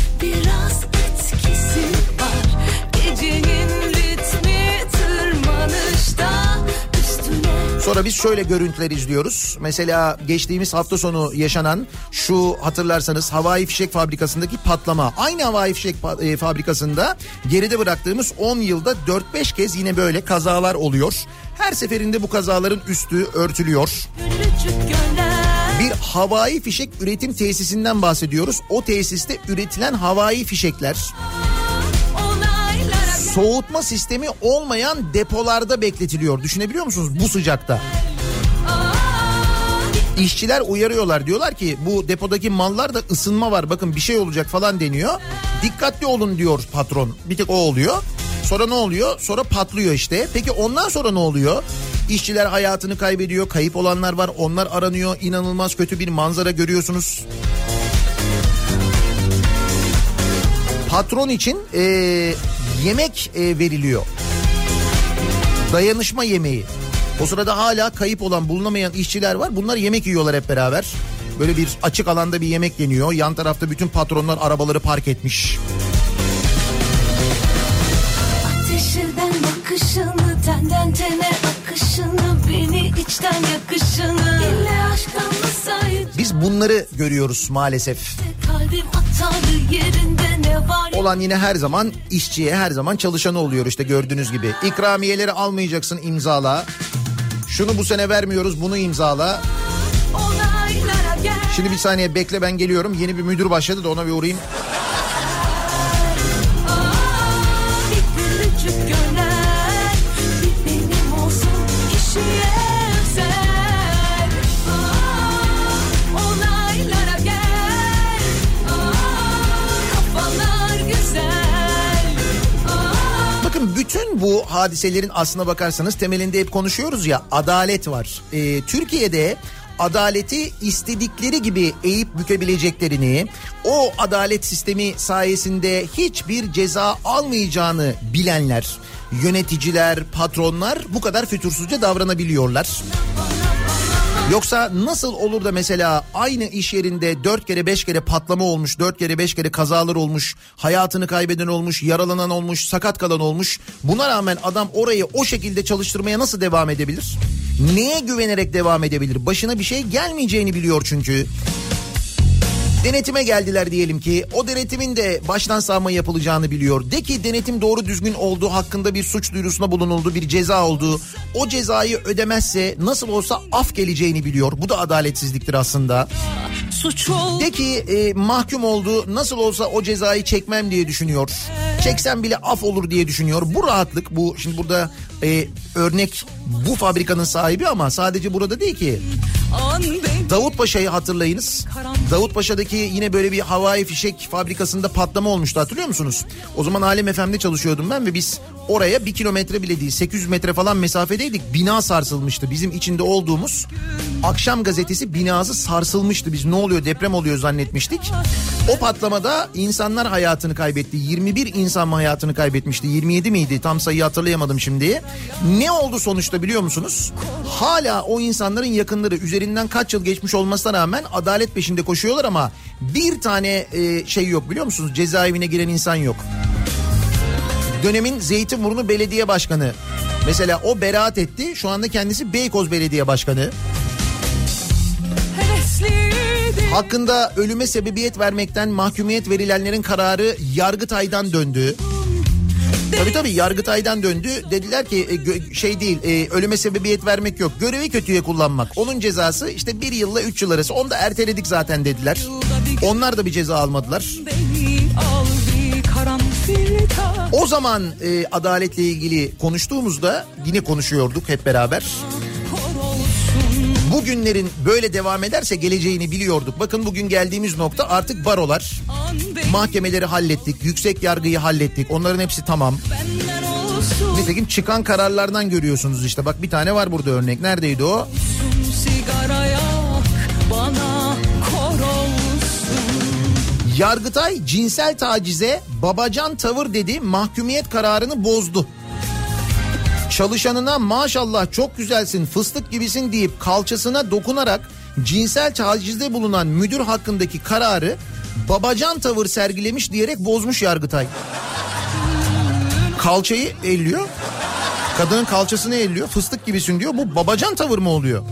Sonra biz şöyle görüntüler izliyoruz. Mesela geçtiğimiz hafta sonu yaşanan şu hatırlarsanız havai fişek fabrikasındaki patlama. Aynı havai fişek e, fabrikasında geride bıraktığımız 10 yılda 4-5 kez yine böyle kazalar oluyor. Her seferinde bu kazaların üstü örtülüyor. Bir havai fişek üretim tesisinden bahsediyoruz. O tesiste üretilen havai fişekler soğutma sistemi olmayan depolarda bekletiliyor. Düşünebiliyor musunuz bu sıcakta? İşçiler uyarıyorlar diyorlar ki bu depodaki mallarda ısınma var bakın bir şey olacak falan deniyor. Dikkatli olun diyor patron bir tek o oluyor. Sonra ne oluyor? Sonra patlıyor işte. Peki ondan sonra ne oluyor? İşçiler hayatını kaybediyor. Kayıp olanlar var. Onlar aranıyor. İnanılmaz kötü bir manzara görüyorsunuz. Patron için e, yemek e, veriliyor. Dayanışma yemeği. O sırada hala kayıp olan bulunamayan işçiler var. Bunlar yemek yiyorlar hep beraber. Böyle bir açık alanda bir yemek yeniyor. Yan tarafta bütün patronlar arabaları park etmiş. Ateşinden bakışını Tenden tene akışını Beni içten yakışını İlle bunları görüyoruz maalesef. Olan yine her zaman işçiye her zaman çalışanı oluyor işte gördüğünüz gibi. İkramiyeleri almayacaksın imzala. Şunu bu sene vermiyoruz bunu imzala. Şimdi bir saniye bekle ben geliyorum. Yeni bir müdür başladı da ona bir uğrayayım. Bu hadiselerin aslına bakarsanız temelinde hep konuşuyoruz ya adalet var. Ee, Türkiye'de adaleti istedikleri gibi eğip bükebileceklerini, o adalet sistemi sayesinde hiçbir ceza almayacağını bilenler, yöneticiler, patronlar bu kadar fütursuzca davranabiliyorlar. Yoksa nasıl olur da mesela aynı iş yerinde dört kere beş kere patlama olmuş, dört kere beş kere kazalar olmuş, hayatını kaybeden olmuş, yaralanan olmuş, sakat kalan olmuş. Buna rağmen adam orayı o şekilde çalıştırmaya nasıl devam edebilir? Neye güvenerek devam edebilir? Başına bir şey gelmeyeceğini biliyor çünkü. Denetime geldiler diyelim ki o denetimin de baştan sağma yapılacağını biliyor. De ki denetim doğru düzgün oldu hakkında bir suç duyurusunda bulunuldu bir ceza oldu. O cezayı ödemezse nasıl olsa af geleceğini biliyor. Bu da adaletsizliktir aslında. De ki e, mahkum oldu nasıl olsa o cezayı çekmem diye düşünüyor. Çeksem bile af olur diye düşünüyor. Bu rahatlık bu şimdi burada e, örnek bu fabrikanın sahibi ama sadece burada değil ki. Davutpaşa'yı hatırlayınız. Davutpaşa'daki yine böyle bir havai fişek fabrikasında patlama olmuştu hatırlıyor musunuz? O zaman Alem FM'de çalışıyordum ben ve biz oraya bir kilometre bile değil 800 metre falan mesafedeydik. Bina sarsılmıştı. Bizim içinde olduğumuz akşam gazetesi binası sarsılmıştı. Biz ne oluyor deprem oluyor zannetmiştik. O patlamada insanlar hayatını kaybetti. 21 insan mı hayatını kaybetmişti? 27 miydi? Tam sayıyı hatırlayamadım şimdi. Ne oldu sonuçta biliyor musunuz? Hala o insanların yakınları üzerinden kaç yıl geçmiş olmasına rağmen adalet peşinde koşuyorlar ama bir tane e, şey yok biliyor musunuz? Cezaevine giren insan yok. Dönemin Zeytinburnu Belediye Başkanı mesela o beraat etti. Şu anda kendisi Beykoz Belediye Başkanı. Hakkında ölüme sebebiyet vermekten mahkumiyet verilenlerin kararı Yargıtay'dan döndü. Tabii tabii Yargıtay'dan döndü. Dediler ki e, şey değil e, ölüme sebebiyet vermek yok. Görevi kötüye kullanmak. Onun cezası işte bir yılla üç yıl arası. Onu da erteledik zaten dediler. Onlar da bir ceza almadılar. O zaman e, adaletle ilgili konuştuğumuzda yine konuşuyorduk hep beraber. Bugünlerin böyle devam ederse geleceğini biliyorduk. Bakın bugün geldiğimiz nokta artık barolar. Mahkemeleri hallettik, yüksek yargıyı hallettik. Onların hepsi tamam. Nitekim çıkan kararlardan görüyorsunuz işte. Bak bir tane var burada örnek. Neredeydi o? Yargıtay cinsel tacize babacan tavır dedi mahkumiyet kararını bozdu. Çalışanına maşallah çok güzelsin fıstık gibisin deyip kalçasına dokunarak cinsel tacizde bulunan müdür hakkındaki kararı babacan tavır sergilemiş diyerek bozmuş Yargıtay. Kalçayı elliyor. Kadının kalçasını elliyor. Fıstık gibisin diyor. Bu babacan tavır mı oluyor?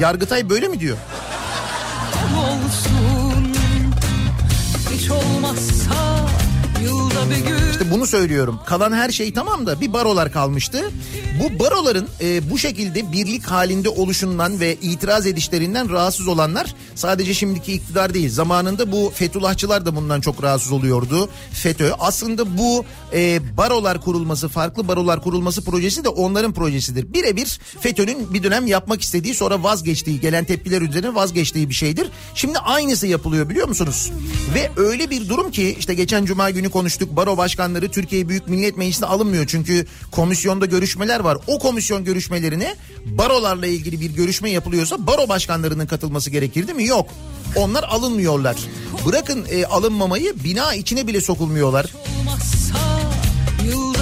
Yargıtay böyle mi diyor? olsun Hiç olmazsa yılda bir gün İşte bunu söylüyorum. Kalan her şey tamam da bir barolar kalmıştı. Bu baroların e, bu şekilde birlik halinde oluşundan ve itiraz edişlerinden rahatsız olanlar sadece şimdiki iktidar değil. Zamanında bu Fethullahçılar da bundan çok rahatsız oluyordu. FETÖ. Aslında bu e, barolar kurulması, farklı barolar kurulması projesi de onların projesidir. Birebir FETÖ'nün bir dönem yapmak istediği sonra vazgeçtiği, gelen tepkiler üzerine vazgeçtiği bir şeydir. Şimdi aynısı yapılıyor biliyor musunuz? Ve öyle bir durum ki işte geçen cuma günü konuştuk. Baro başkanları Türkiye Büyük Millet Meclisi'ne alınmıyor. Çünkü komisyonda görüşmeler var. O komisyon görüşmelerine barolarla ilgili bir görüşme yapılıyorsa baro başkanlarının katılması gerekir değil mi? Yok. Onlar alınmıyorlar. Bırakın e, alınmamayı bina içine bile sokulmuyorlar.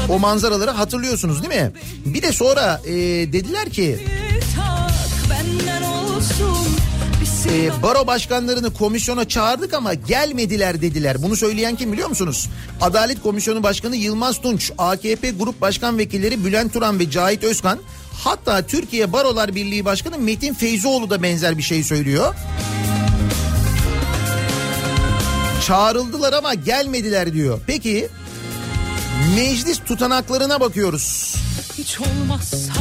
O manzaraları hatırlıyorsunuz değil mi? Bir de sonra e, dediler ki tak benden olsun e, baro başkanlarını komisyona çağırdık ama gelmediler dediler. Bunu söyleyen kim biliyor musunuz? Adalet Komisyonu Başkanı Yılmaz Tunç, AKP Grup Başkan Vekilleri Bülent Turan ve Cahit Özkan Hatta Türkiye Barolar Birliği Başkanı Metin Feyzoğlu da benzer bir şey söylüyor. Çağrıldılar ama gelmediler diyor. Peki meclis tutanaklarına bakıyoruz.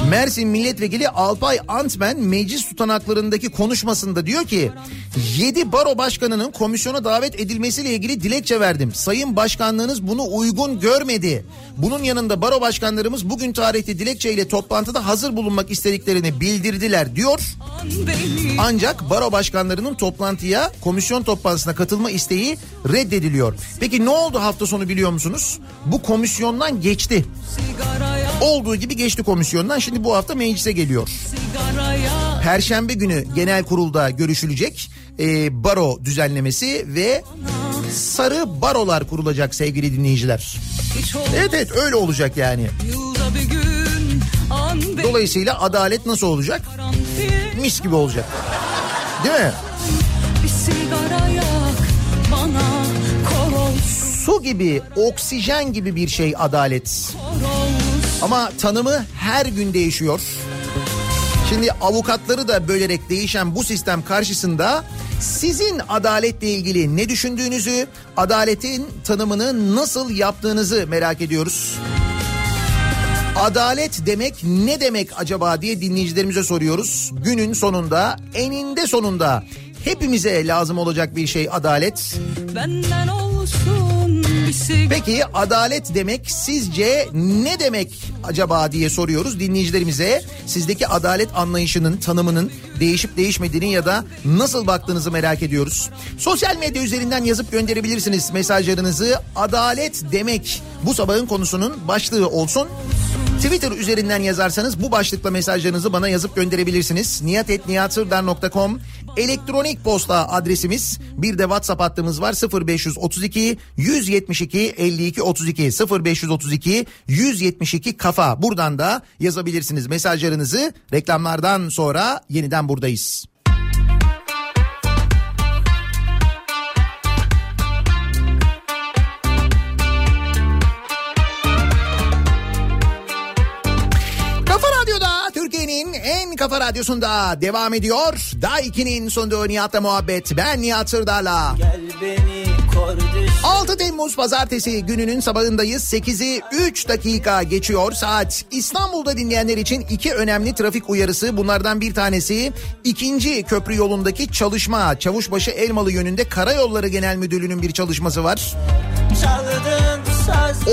Mersin Milletvekili Alpay Antmen meclis tutanaklarındaki konuşmasında diyor ki 7 baro başkanının komisyona davet edilmesiyle ilgili dilekçe verdim. Sayın başkanlığınız bunu uygun görmedi. Bunun yanında baro başkanlarımız bugün tarihte dilekçeyle toplantıda hazır bulunmak istediklerini bildirdiler diyor. Ancak baro başkanlarının toplantıya komisyon toplantısına katılma isteği reddediliyor. Peki ne oldu hafta sonu biliyor musunuz? Bu komisyondan geçti. Olduğu gibi geçti komisyondan şimdi bu hafta meclise geliyor. Perşembe günü genel kurulda görüşülecek e, baro düzenlemesi ve sarı barolar kurulacak sevgili dinleyiciler. Evet evet öyle olacak yani. Dolayısıyla adalet nasıl olacak? Mis gibi olacak. Değil mi? Gibi, oksijen gibi bir şey adalet. Ama tanımı her gün değişiyor. Şimdi avukatları da bölerek değişen bu sistem karşısında sizin adaletle ilgili ne düşündüğünüzü, adaletin tanımını nasıl yaptığınızı merak ediyoruz. Adalet demek ne demek acaba diye dinleyicilerimize soruyoruz. Günün sonunda, eninde sonunda hepimize lazım olacak bir şey adalet. benden olsun Peki adalet demek sizce ne demek acaba diye soruyoruz dinleyicilerimize. Sizdeki adalet anlayışının, tanımının değişip değişmediğini ya da nasıl baktığınızı merak ediyoruz. Sosyal medya üzerinden yazıp gönderebilirsiniz mesajlarınızı. Adalet demek bu sabahın konusunun başlığı olsun. Twitter üzerinden yazarsanız bu başlıkla mesajlarınızı bana yazıp gönderebilirsiniz. niyatetniyatsırdar.com elektronik posta adresimiz. Bir de WhatsApp hattımız var 0532 172 52 32 0532 172 kafa. Buradan da yazabilirsiniz mesajlarınızı. Reklamlardan sonra yeniden buradayız. Kafa radyosunda devam ediyor. Daiki'nin sunduğu Nihat'la muhabbet. Ben Nihat Sırdar'la. Gel beni kor düş 6 Temmuz pazartesi gününün sabahındayız. 8'i 3 dakika geçiyor saat. İstanbul'da dinleyenler için iki önemli trafik uyarısı. Bunlardan bir tanesi ikinci köprü yolundaki çalışma. Çavuşbaşı Elmalı yönünde Karayolları Genel Müdürlüğü'nün bir çalışması var. çaldın saz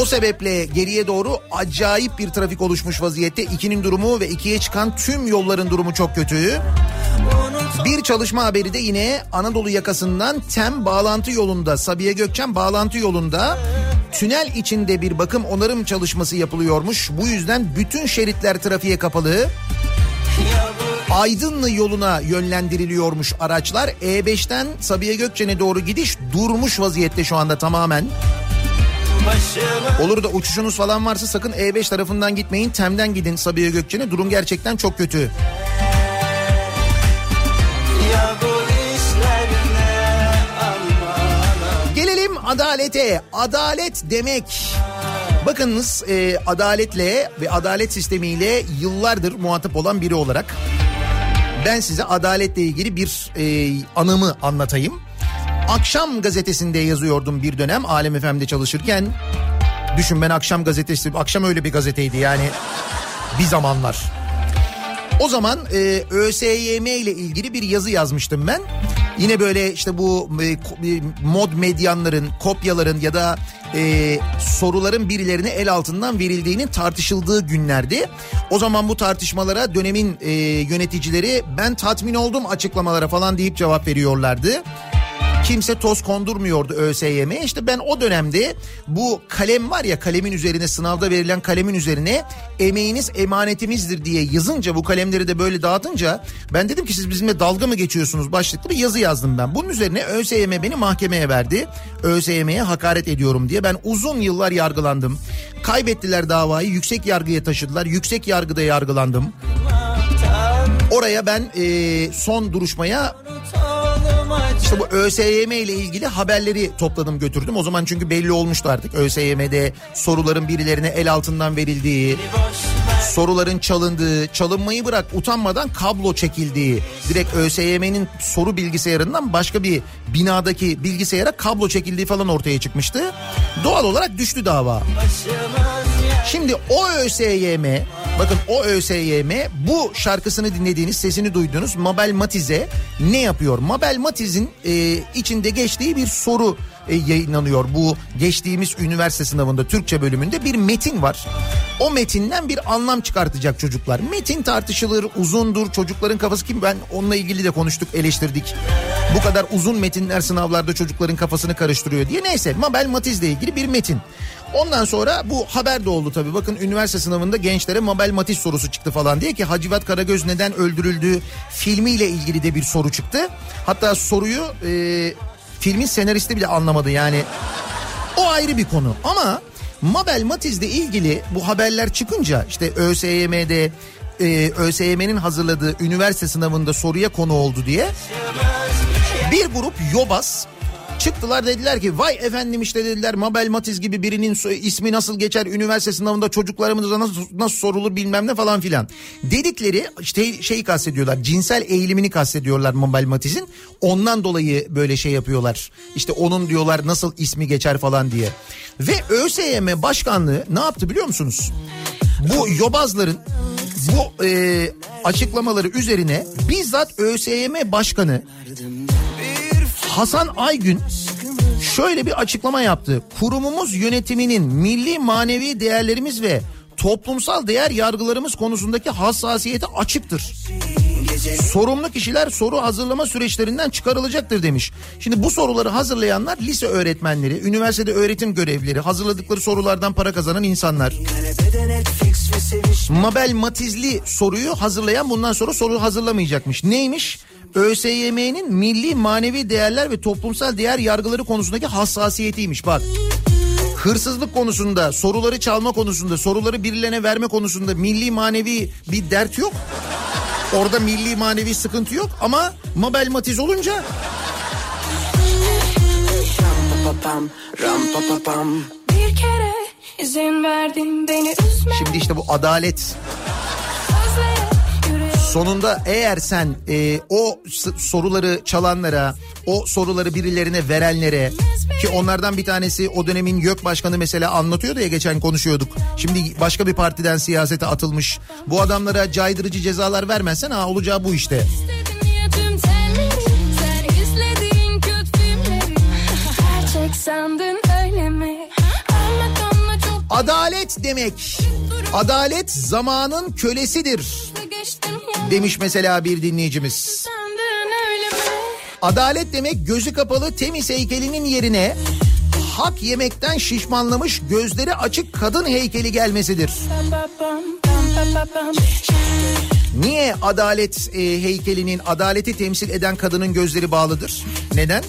O sebeple geriye doğru acayip bir trafik oluşmuş vaziyette. İkinin durumu ve ikiye çıkan tüm yolların durumu çok kötü. Bir çalışma haberi de yine Anadolu yakasından TEM bağlantı yolunda Sabiha Gökçen bağlantı yolunda tünel içinde bir bakım onarım çalışması yapılıyormuş. Bu yüzden bütün şeritler trafiğe kapalı. Aydınlı yoluna yönlendiriliyormuş araçlar. E5'ten Sabiha Gökçen'e doğru gidiş durmuş vaziyette şu anda tamamen. Olur da uçuşunuz falan varsa sakın E5 tarafından gitmeyin. Tem'den gidin Sabiha Gökçen'e. Durum gerçekten çok kötü. Gelelim adalete. Adalet demek. Bakınız e, adaletle ve adalet sistemiyle yıllardır muhatap olan biri olarak ben size adaletle ilgili bir e, anımı anlatayım. Akşam gazetesinde yazıyordum bir dönem Alem FM'de çalışırken. Düşün ben akşam gazetesi, akşam öyle bir gazeteydi yani bir zamanlar. O zaman e, ÖSYM ile ilgili bir yazı yazmıştım ben. Yine böyle işte bu e, e, mod medyanların, kopyaların ya da e, soruların birilerine el altından verildiğinin tartışıldığı günlerdi. O zaman bu tartışmalara dönemin e, yöneticileri ben tatmin oldum açıklamalara falan deyip cevap veriyorlardı. Kimse toz kondurmuyordu ÖSYM'ye. İşte ben o dönemde bu kalem var ya kalemin üzerine sınavda verilen kalemin üzerine emeğiniz emanetimizdir diye yazınca bu kalemleri de böyle dağıtınca ben dedim ki siz bizimle dalga mı geçiyorsunuz başlıklı bir yazı yazdım ben. Bunun üzerine ÖSYM beni mahkemeye verdi. ÖSYM'ye hakaret ediyorum diye ben uzun yıllar yargılandım. Kaybettiler davayı yüksek yargıya taşıdılar. Yüksek yargıda yargılandım. Oraya ben e, son duruşmaya işte bu ÖSYM ile ilgili haberleri topladım götürdüm. O zaman çünkü belli olmuştu artık ÖSYM'de soruların birilerine el altından verildiği, soruların çalındığı, çalınmayı bırak utanmadan kablo çekildiği, direkt ÖSYM'nin soru bilgisayarından başka bir binadaki bilgisayara kablo çekildiği falan ortaya çıkmıştı. Doğal olarak düştü dava. Şimdi o ÖSYM, bakın o ÖSYM bu şarkısını dinlediğiniz, sesini duyduğunuz Mabel Matiz'e ne yapıyor? Mabel Matiz'in e, içinde geçtiği bir soru e, yayınlanıyor. Bu geçtiğimiz üniversite sınavında Türkçe bölümünde bir metin var. O metinden bir anlam çıkartacak çocuklar. Metin tartışılır, uzundur, çocukların kafası kim? Ben onunla ilgili de konuştuk, eleştirdik. Bu kadar uzun metinler sınavlarda çocukların kafasını karıştırıyor diye. Neyse Mabel Matiz'le ilgili bir metin. Ondan sonra bu haber de oldu tabii. Bakın üniversite sınavında gençlere Mabel Matiz sorusu çıktı falan diye ki Hacivat Karagöz neden öldürüldü filmiyle ilgili de bir soru çıktı. Hatta soruyu e, filmin senaristi bile anlamadı yani. O ayrı bir konu ama Mabel Matiz'le ilgili bu haberler çıkınca işte ÖSYM'de e, ÖSYM'nin hazırladığı üniversite sınavında soruya konu oldu diye bir grup yobaz çıktılar dediler ki vay efendim işte dediler Mabel Matiz gibi birinin ismi nasıl geçer üniversite sınavında çocuklarımıza nasıl, nasıl sorulur bilmem ne falan filan. Dedikleri işte şeyi kastediyorlar cinsel eğilimini kastediyorlar Mabel Matiz'in ondan dolayı böyle şey yapıyorlar. İşte onun diyorlar nasıl ismi geçer falan diye. Ve ÖSYM başkanlığı ne yaptı biliyor musunuz? Bu yobazların bu e, açıklamaları üzerine bizzat ÖSYM başkanı Hasan Aygün şöyle bir açıklama yaptı. Kurumumuz yönetiminin milli manevi değerlerimiz ve toplumsal değer yargılarımız konusundaki hassasiyeti açıktır. Sorumlu kişiler soru hazırlama süreçlerinden çıkarılacaktır demiş. Şimdi bu soruları hazırlayanlar lise öğretmenleri, üniversitede öğretim görevlileri, hazırladıkları sorulardan para kazanan insanlar. Mabel Matizli soruyu hazırlayan bundan sonra soru hazırlamayacakmış. Neymiş? ÖSYM'nin milli manevi değerler ve toplumsal değer yargıları konusundaki hassasiyetiymiş bak. Hırsızlık konusunda, soruları çalma konusunda, soruları birilerine verme konusunda milli manevi bir dert yok. Orada milli manevi sıkıntı yok ama Mabel Matiz olunca Bir kere izin verdin beni üzme. şimdi işte bu adalet sonunda eğer sen e, o soruları çalanlara, o soruları birilerine verenlere ki onlardan bir tanesi o dönemin YÖK Başkanı mesela anlatıyordu ya geçen konuşuyorduk. Şimdi başka bir partiden siyasete atılmış. Bu adamlara caydırıcı cezalar vermezsen ha olacağı bu işte. sandın öyle mi? Adalet demek. Adalet zamanın kölesidir demiş mesela bir dinleyicimiz. Adalet demek gözü kapalı Temis heykelinin yerine hak yemekten şişmanlamış gözleri açık kadın heykeli gelmesidir. Niye adalet e, heykelinin adaleti temsil eden kadının gözleri bağlıdır? Neden?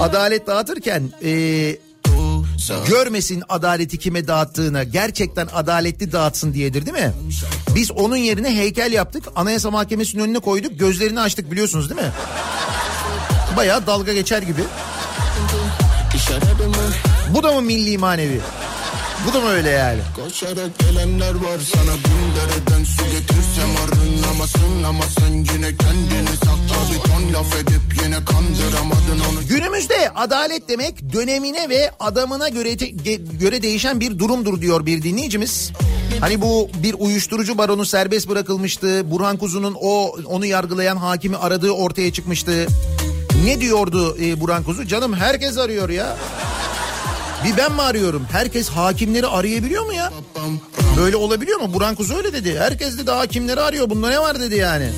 Adalet dağıtırken e, görmesin adaleti kime dağıttığına gerçekten adaletli dağıtsın diyedir değil mi? Biz onun yerine heykel yaptık anayasa mahkemesinin önüne koyduk gözlerini açtık biliyorsunuz değil mi? Bayağı dalga geçer gibi. Bu da mı milli manevi? Bu da mı öyle yani? Koşarak gelenler var sana bin dereden su getirsem arınamazsın ama sen yine kendini sakla bir ton laf edip yine kandıramadın onu Günümüzde adalet demek dönemine ve adamına göre göre değişen bir durumdur diyor bir dinleyicimiz. Hani bu bir uyuşturucu baronu serbest bırakılmıştı. Burhan Kuzu'nun o onu yargılayan hakimi aradığı ortaya çıkmıştı. Ne diyordu e, Burhan Kuzu? Canım herkes arıyor ya. Bir ben mi arıyorum? Herkes hakimleri arayabiliyor mu ya? Böyle olabiliyor mu? Burhan Kuzu öyle dedi. Herkes dedi hakimleri arıyor. Bunda ne var dedi yani.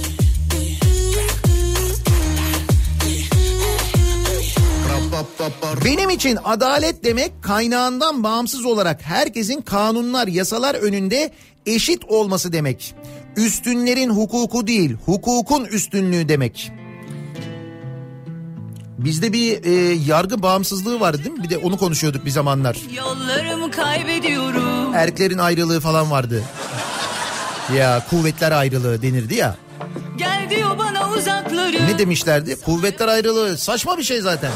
Benim için adalet demek kaynağından bağımsız olarak herkesin kanunlar, yasalar önünde eşit olması demek. Üstünlerin hukuku değil, hukukun üstünlüğü demek. Bizde bir e, yargı bağımsızlığı vardı değil mi? Bir de onu konuşuyorduk bir zamanlar. Yollarımı kaybediyorum Erklerin ayrılığı falan vardı. Ya kuvvetler ayrılığı denirdi ya. Gel diyor bana uzakları Ne demişlerdi? Kuvvetler ayrılığı saçma bir şey zaten.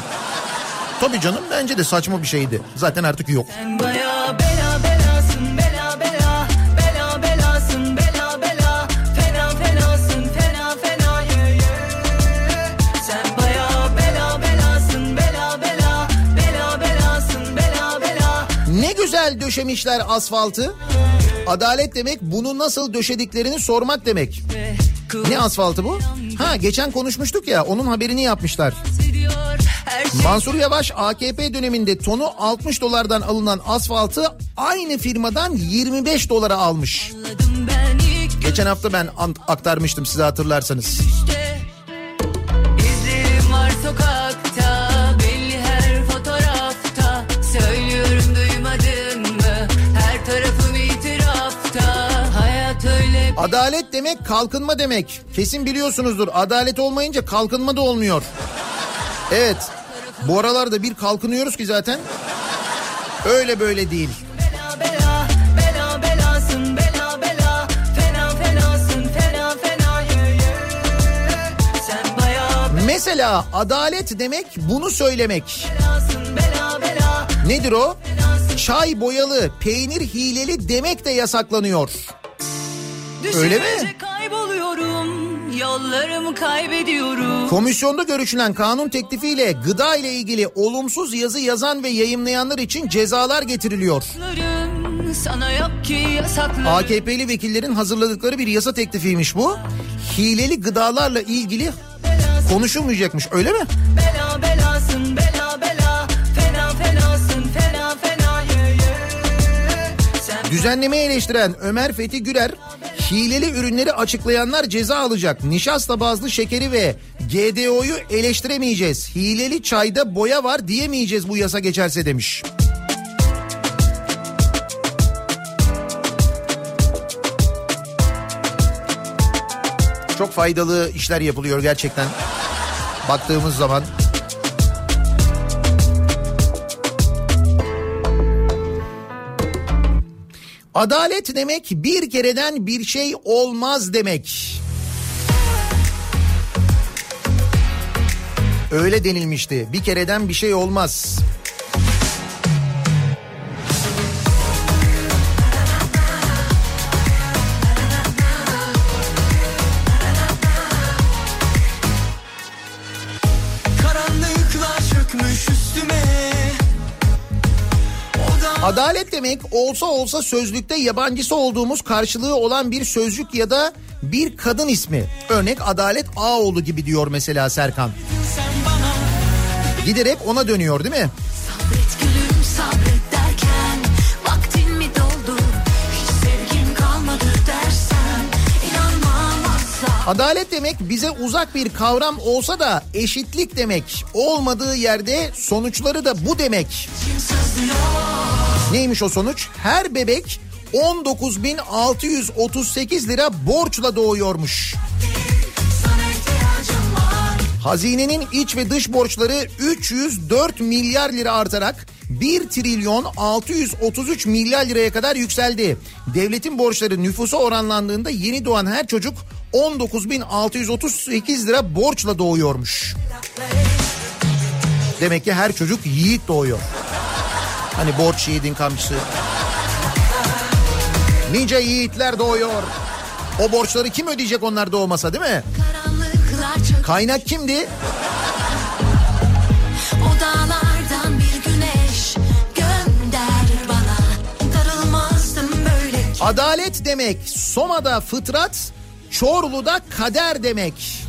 Tabii canım bence de saçma bir şeydi. Zaten artık yok. Sen bela güzel döşemişler asfaltı. Adalet demek bunu nasıl döşediklerini sormak demek. Ne asfaltı bu? Ha geçen konuşmuştuk ya onun haberini yapmışlar. Mansur Yavaş AKP döneminde tonu 60 dolardan alınan asfaltı aynı firmadan 25 dolara almış. Geçen hafta ben aktarmıştım size hatırlarsanız. görüşte Adalet demek kalkınma demek. Kesin biliyorsunuzdur. Adalet olmayınca kalkınma da olmuyor. Evet. Bu aralarda bir kalkınıyoruz ki zaten. Öyle böyle değil. bela bela Bela belasın bela bela Fena fenasın fena fena yeah, yeah. Sen baya Mesela adalet demek bunu söylemek. Nedir o? Çay boyalı, peynir hileli demek de yasaklanıyor. Öyle mi? Kayboluyorum Yollarımı kaybediyorum Komisyonda görüşülen kanun teklifiyle gıda ile ilgili olumsuz yazı yazan ve yayımlayanlar için cezalar getiriliyor. Sana yok ki yasaklarım AKP'li vekillerin hazırladıkları bir yasa teklifiymiş bu. Hileli gıdalarla ilgili konuşulmayacakmış öyle mi? Bela belasın bela bela Fena fenasın fena fena yeah. Sen Düzenlemeyi eleştiren Ömer Fethi Güler hileli ürünleri açıklayanlar ceza alacak. Nişasta bazlı şekeri ve GDO'yu eleştiremeyeceğiz. Hileli çayda boya var diyemeyeceğiz bu yasa geçerse demiş. Çok faydalı işler yapılıyor gerçekten. Baktığımız zaman Adalet demek bir kereden bir şey olmaz demek. Öyle denilmişti. Bir kereden bir şey olmaz. Adalet demek olsa olsa sözlükte yabancısı olduğumuz karşılığı olan bir sözcük ya da bir kadın ismi. Örnek Adalet Ağoğlu gibi diyor mesela Serkan. Giderek ona dönüyor değil mi? Sabret gülüm sabret derken Vaktin mi doldu Hiç sevgin kalmadı dersen İnanmam asla Adalet demek bize uzak bir kavram olsa da eşitlik demek. Olmadığı yerde sonuçları da bu demek. Neymiş o sonuç? Her bebek 19.638 lira borçla doğuyormuş. Hazinenin iç ve dış borçları 304 milyar lira artarak 1 trilyon 633 milyar liraya kadar yükseldi. Devletin borçları nüfusa oranlandığında yeni doğan her çocuk 19.638 lira borçla doğuyormuş. Demek ki her çocuk yiğit doğuyor. Hani borç yiğidin kamçısı. Nice yiğitler doğuyor. O borçları kim ödeyecek onlar doğmasa değil mi? Kaynak kimdi? Adalet demek Soma'da fıtrat, Çorlu'da kader demek.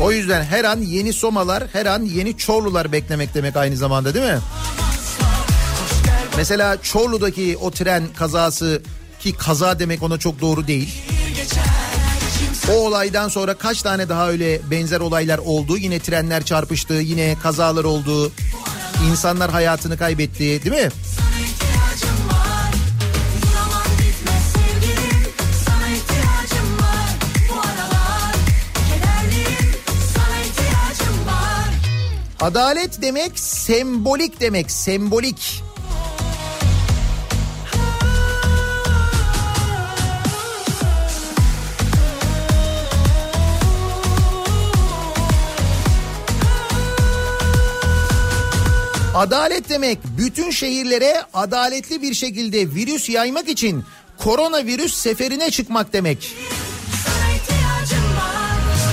O yüzden her an yeni Somalar, her an yeni Çorlular beklemek demek aynı zamanda değil mi? Mesela Çorlu'daki o tren kazası ki kaza demek ona çok doğru değil. O olaydan sonra kaç tane daha öyle benzer olaylar oldu? Yine trenler çarpıştı, yine kazalar oldu. İnsanlar hayatını kaybetti değil mi? Adalet demek sembolik demek, sembolik. Adalet demek bütün şehirlere adaletli bir şekilde virüs yaymak için koronavirüs seferine çıkmak demek.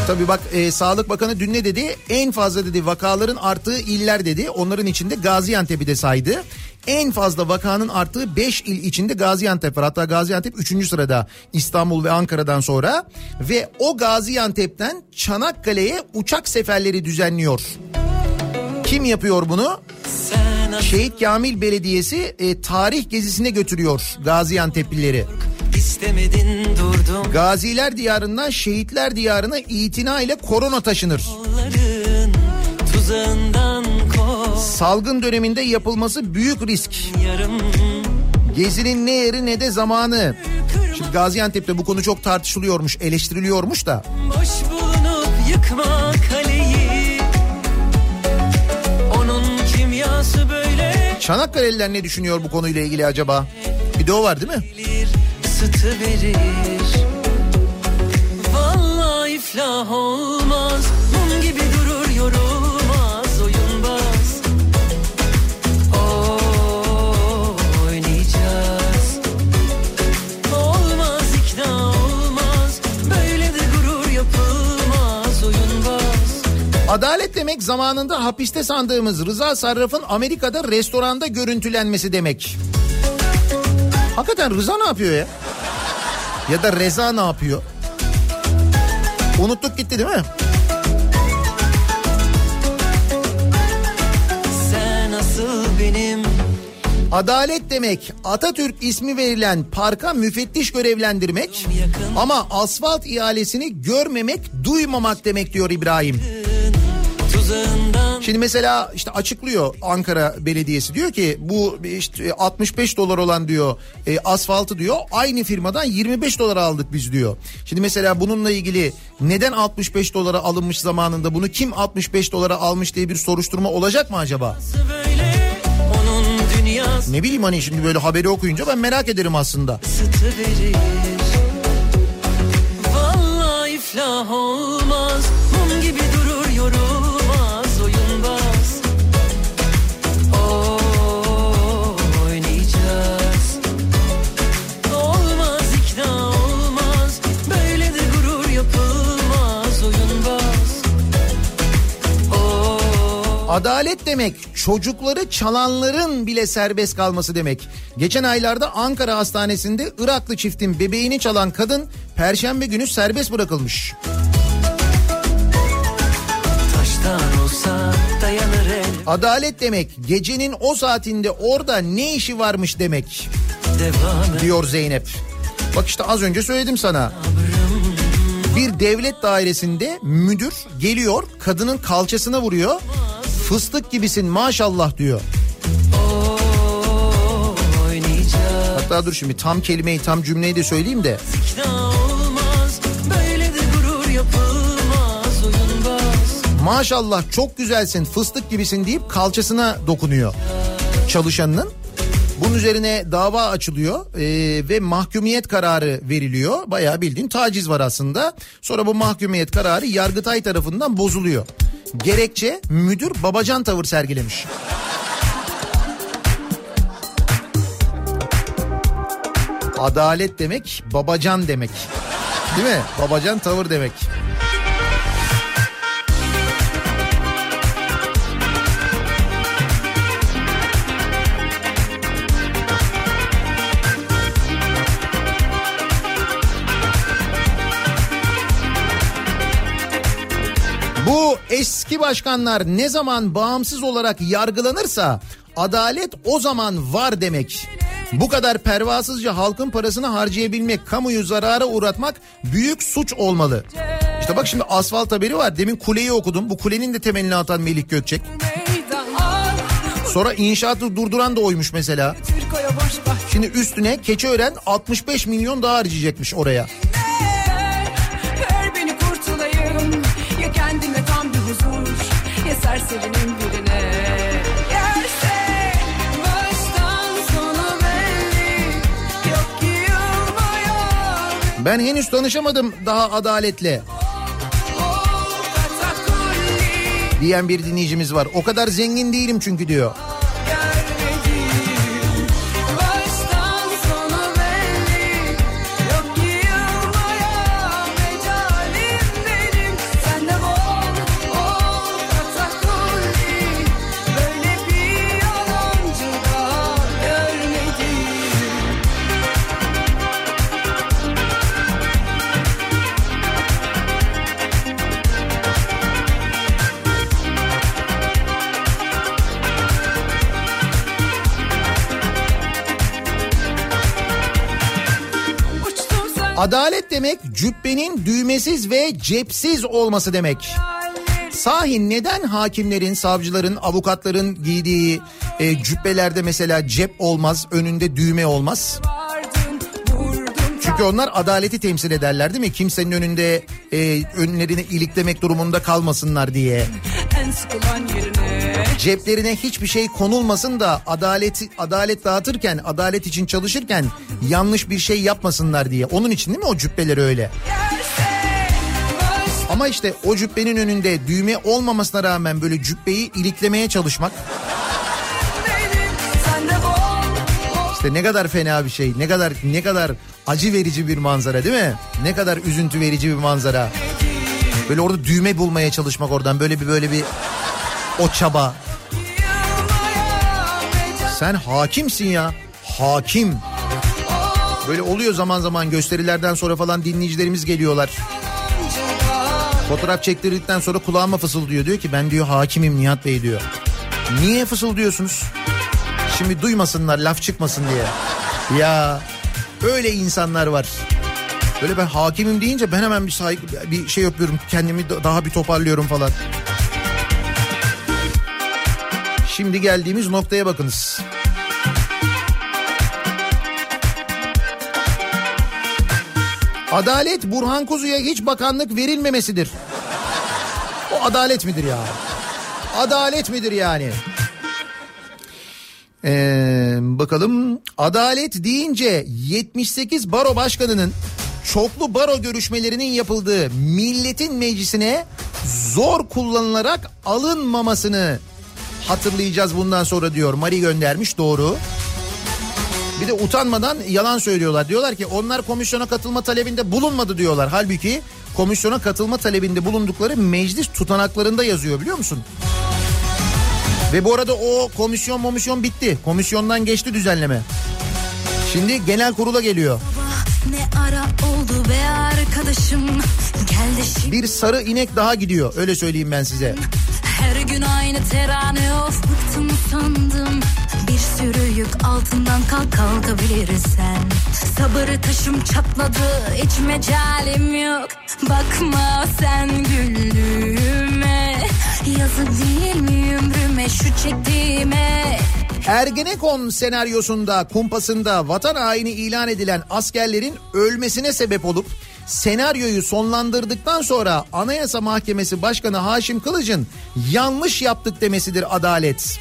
Tabii bak e, Sağlık Bakanı dün ne dedi? En fazla dedi vakaların arttığı iller dedi. Onların içinde Gaziantep'i de saydı. En fazla vakanın arttığı 5 il içinde Gaziantep var. Hatta Gaziantep 3. sırada İstanbul ve Ankara'dan sonra. Ve o Gaziantep'ten Çanakkale'ye uçak seferleri düzenliyor. Kim yapıyor bunu? Şehit Kamil Belediyesi e, tarih gezisine götürüyor Gaziantep'lileri. İstemedin durdum Gaziler diyarından şehitler diyarına itina ile korona taşınır. Salgın döneminde yapılması büyük risk. Yarım Gezinin ne yeri ne de zamanı. Şimdi Gaziantep'te bu konu çok tartışılıyormuş, eleştiriliyormuş da. boş bulunup yıkma kaleyi Onun kimyası böyle Çanakkale'liler ne düşünüyor bu konuyla ilgili acaba? Bir de o var değil mi? gelir ısıtı verir Vallahi iflah olmaz Mum gibi durur yorulmaz oyunbaz Oynayacağız Olmaz ikna olmaz Böyle de gurur yapılmaz oyunbaz Adalet demek zamanında hapiste sandığımız Rıza Sarraf'ın Amerika'da restoranda görüntülenmesi demek. Hakikaten Rıza ne yapıyor ya? Ya da Reza ne yapıyor? Unuttuk gitti değil mi? Sen asıl benim Adalet demek Atatürk ismi verilen parka müfettiş görevlendirmek ama asfalt ihalesini görmemek, duymamak demek diyor İbrahim. tuzağından Şimdi mesela işte açıklıyor Ankara Belediyesi diyor ki bu işte 65 dolar olan diyor e, asfaltı diyor aynı firmadan 25 dolara aldık biz diyor. Şimdi mesela bununla ilgili neden 65 dolara alınmış zamanında bunu kim 65 dolara almış diye bir soruşturma olacak mı acaba? Ne bileyim hani şimdi böyle haberi okuyunca ben merak ederim aslında. verir Vallahi iflah olmaz Mum gibi Adalet demek çocukları çalanların bile serbest kalması demek. Geçen aylarda Ankara Hastanesi'nde Iraklı çiftin bebeğini çalan kadın perşembe günü serbest bırakılmış. Adalet demek gecenin o saatinde orada ne işi varmış demek diyor Zeynep. Bak işte az önce söyledim sana. Bir devlet dairesinde müdür geliyor kadının kalçasına vuruyor. Fıstık gibisin maşallah diyor. Hatta dur şimdi tam kelimeyi tam cümleyi de söyleyeyim de. Maşallah çok güzelsin fıstık gibisin deyip kalçasına dokunuyor çalışanının. Bunun üzerine dava açılıyor e, ve mahkumiyet kararı veriliyor. Bayağı bildiğin taciz var aslında. Sonra bu mahkumiyet kararı Yargıtay tarafından bozuluyor. Gerekçe müdür babacan tavır sergilemiş. Adalet demek babacan demek. Değil mi? Babacan tavır demek. Bu eski başkanlar ne zaman bağımsız olarak yargılanırsa adalet o zaman var demek. Bu kadar pervasızca halkın parasını harcayabilmek, kamuyu zarara uğratmak büyük suç olmalı. İşte bak şimdi asfalt haberi var. Demin kuleyi okudum. Bu kulenin de temelini atan Melih Gökçek. Sonra inşaatı durduran da oymuş mesela. Şimdi üstüne Keçiören 65 milyon daha harcayacakmış oraya. Serserinin birine Ben henüz tanışamadım daha adaletle diyen bir dinleyicimiz var. O kadar zengin değilim çünkü diyor. Adalet demek cübbenin düğmesiz ve cepsiz olması demek. Sahi neden hakimlerin, savcıların, avukatların giydiği e, cübbelerde mesela cep olmaz, önünde düğme olmaz? Çünkü onlar adaleti temsil ederler değil mi? Kimsenin önünde e, önlerini iliklemek durumunda kalmasınlar diye. Ceplerine hiçbir şey konulmasın da adaleti adalet dağıtırken, adalet için çalışırken yanlış bir şey yapmasınlar diye. Onun için değil mi o cübbeler öyle? Ama işte o cübbenin önünde düğme olmamasına rağmen böyle cübbeyi iliklemeye çalışmak işte ne kadar fena bir şey, ne kadar ne kadar acı verici bir manzara değil mi? Ne kadar üzüntü verici bir manzara. Böyle orada düğme bulmaya çalışmak oradan böyle bir böyle bir o çaba. Sen hakimsin ya. Hakim. Böyle oluyor zaman zaman gösterilerden sonra falan dinleyicilerimiz geliyorlar. Fotoğraf çektirdikten sonra kulağıma fısıldıyor. Diyor ki ben diyor hakimim Nihat Bey diyor. Niye fısıldıyorsunuz? Şimdi duymasınlar laf çıkmasın diye. Ya öyle insanlar var. Böyle ben hakimim deyince ben hemen bir saygı bir şey yapıyorum. Kendimi da- daha bir toparlıyorum falan. Şimdi geldiğimiz noktaya bakınız. Adalet Burhan Kuzu'ya hiç bakanlık verilmemesidir. O adalet midir ya? Adalet midir yani? Ee, bakalım adalet deyince 78 baro başkanının çoklu baro görüşmelerinin yapıldığı milletin meclisine zor kullanılarak alınmamasını hatırlayacağız bundan sonra diyor. Mari göndermiş doğru. Bir de utanmadan yalan söylüyorlar. Diyorlar ki onlar komisyona katılma talebinde bulunmadı diyorlar. Halbuki komisyona katılma talebinde bulundukları meclis tutanaklarında yazıyor biliyor musun? Ve bu arada o komisyon komisyon bitti. Komisyondan geçti düzenleme. Şimdi genel kurula geliyor. Ne ara oldu be arkadaşım Gel de şimdi Bir sarı inek daha gidiyor. Öyle söyleyeyim ben size. her gün aynı terane of Bıktım sandım Bir sürü yük altından kalk kalkabilirsen Sabır taşım çatladı hiç mecalim yok. Bakma sen güldüğüme. Yazık değil mi ömrüme şu çektiğime? Ergenekon senaryosunda kumpasında vatan haini ilan edilen askerlerin ölmesine sebep olup senaryoyu sonlandırdıktan sonra Anayasa Mahkemesi Başkanı Haşim Kılıç'ın yanlış yaptık demesidir adalet.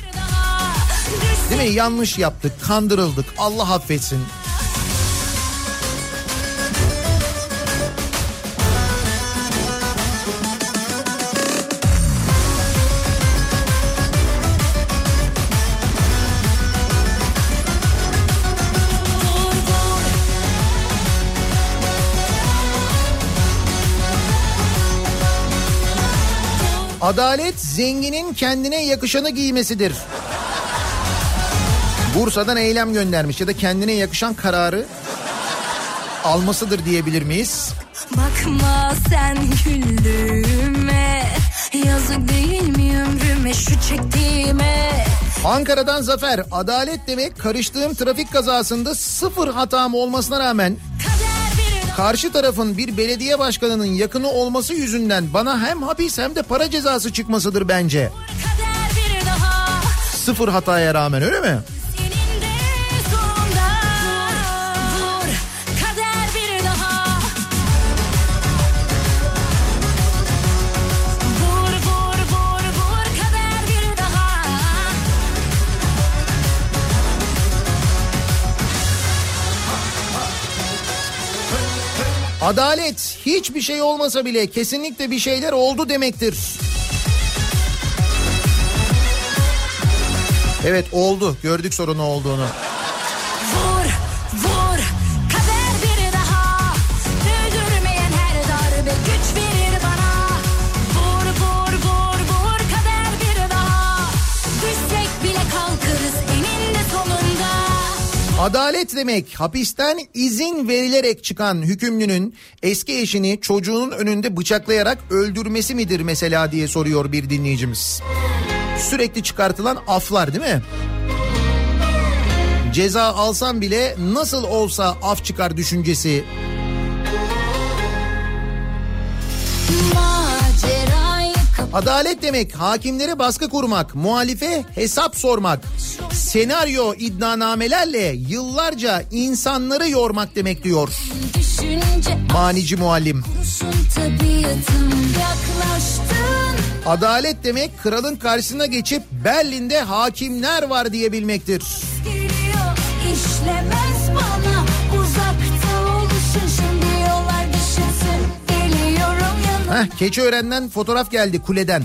Değil mi? Yanlış yaptık, kandırıldık. Allah affetsin. Adalet zenginin kendine yakışanı giymesidir. Bursa'dan eylem göndermiş ya da kendine yakışan kararı almasıdır diyebilir miyiz? Bakma sen güldüğüme Yazık değil mi ömrüme şu çektiğime Ankara'dan Zafer, adalet demek karıştığım trafik kazasında sıfır hatam olmasına rağmen karşı tarafın bir belediye başkanının yakını olması yüzünden bana hem hapis hem de para cezası çıkmasıdır bence. Sıfır hataya rağmen öyle mi? Adalet hiçbir şey olmasa bile kesinlikle bir şeyler oldu demektir. Evet oldu. Gördük sorun olduğunu. Adalet demek hapisten izin verilerek çıkan hükümlünün eski eşini çocuğunun önünde bıçaklayarak öldürmesi midir mesela diye soruyor bir dinleyicimiz. Sürekli çıkartılan aflar değil mi? Ceza alsam bile nasıl olsa af çıkar düşüncesi. Macerayı Adalet demek hakimlere baskı kurmak, muhalife hesap sormak, senaryo iddianamelerle yıllarca insanları yormak demek diyor manici muallim. Adalet demek kralın karşısına geçip Berlin'de hakimler var diyebilmektir. geliyor işlemez bana Heh, Keçiören'den fotoğraf geldi kuleden.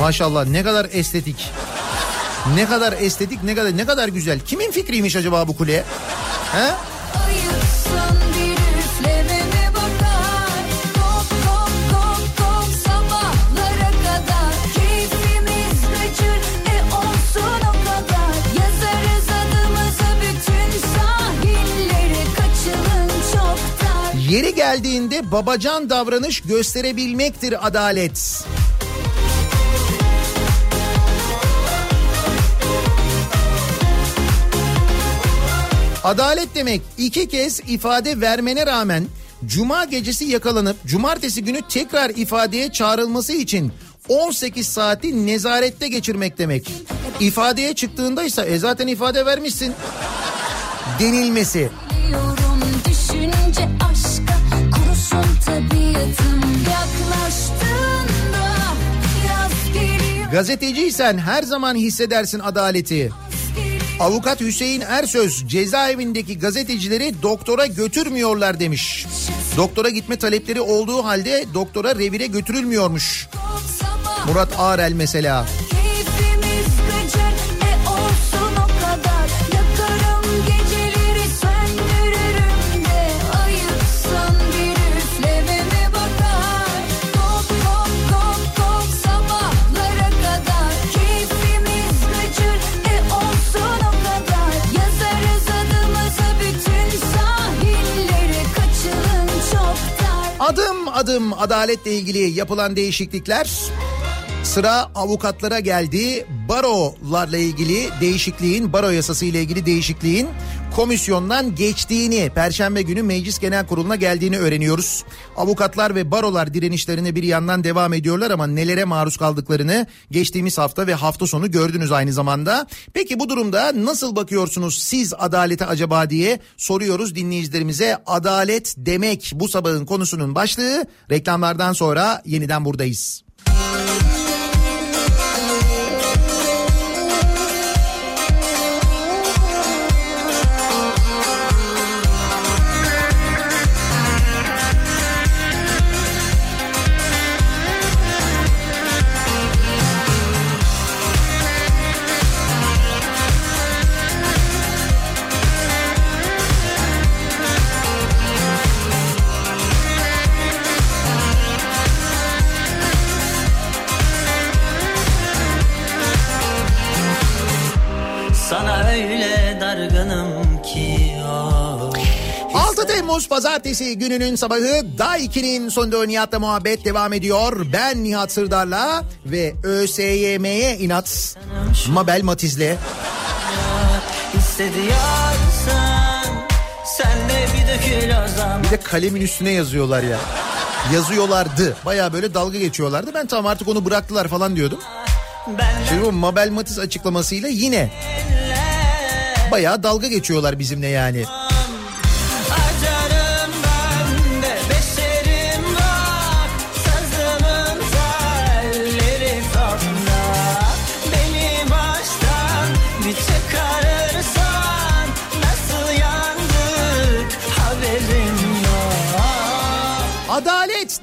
Maşallah ne kadar estetik. Ne kadar estetik ne kadar ne kadar güzel. Kimin fikriymiş acaba bu kule? He? Geldiğinde babacan davranış gösterebilmektir adalet. Adalet demek iki kez ifade vermene rağmen cuma gecesi yakalanıp cumartesi günü tekrar ifadeye çağrılması için 18 saati nezarette geçirmek demek. İfadeye çıktığındaysa e zaten ifade vermişsin denilmesi. Biliyorum Gazeteciysen her zaman hissedersin adaleti. Avukat Hüseyin Ersöz cezaevindeki gazetecileri doktora götürmüyorlar demiş. Doktora gitme talepleri olduğu halde doktora revire götürülmüyormuş. Murat Ağrel mesela. keyfimiz Adım adım adaletle ilgili yapılan değişiklikler Sıra avukatlara geldi. Barolarla ilgili değişikliğin, baro yasası ile ilgili değişikliğin komisyondan geçtiğini, Perşembe günü Meclis Genel Kurulu'na geldiğini öğreniyoruz. Avukatlar ve barolar direnişlerine bir yandan devam ediyorlar ama nelere maruz kaldıklarını geçtiğimiz hafta ve hafta sonu gördünüz aynı zamanda. Peki bu durumda nasıl bakıyorsunuz siz adalete acaba diye soruyoruz dinleyicilerimize. Adalet demek bu sabahın konusunun başlığı. Reklamlardan sonra yeniden buradayız. Temmuz pazartesi gününün sabahı Day 2'nin sonunda Nihat'la muhabbet devam ediyor. Ben Nihat Sırdar'la ve ÖSYM'ye inat Mabel Matiz'le. Bir de kalemin üstüne yazıyorlar ya. Yazıyorlardı. Baya böyle dalga geçiyorlardı. Ben tamam artık onu bıraktılar falan diyordum. Şimdi bu Mabel Matiz açıklamasıyla yine baya dalga geçiyorlar bizimle yani.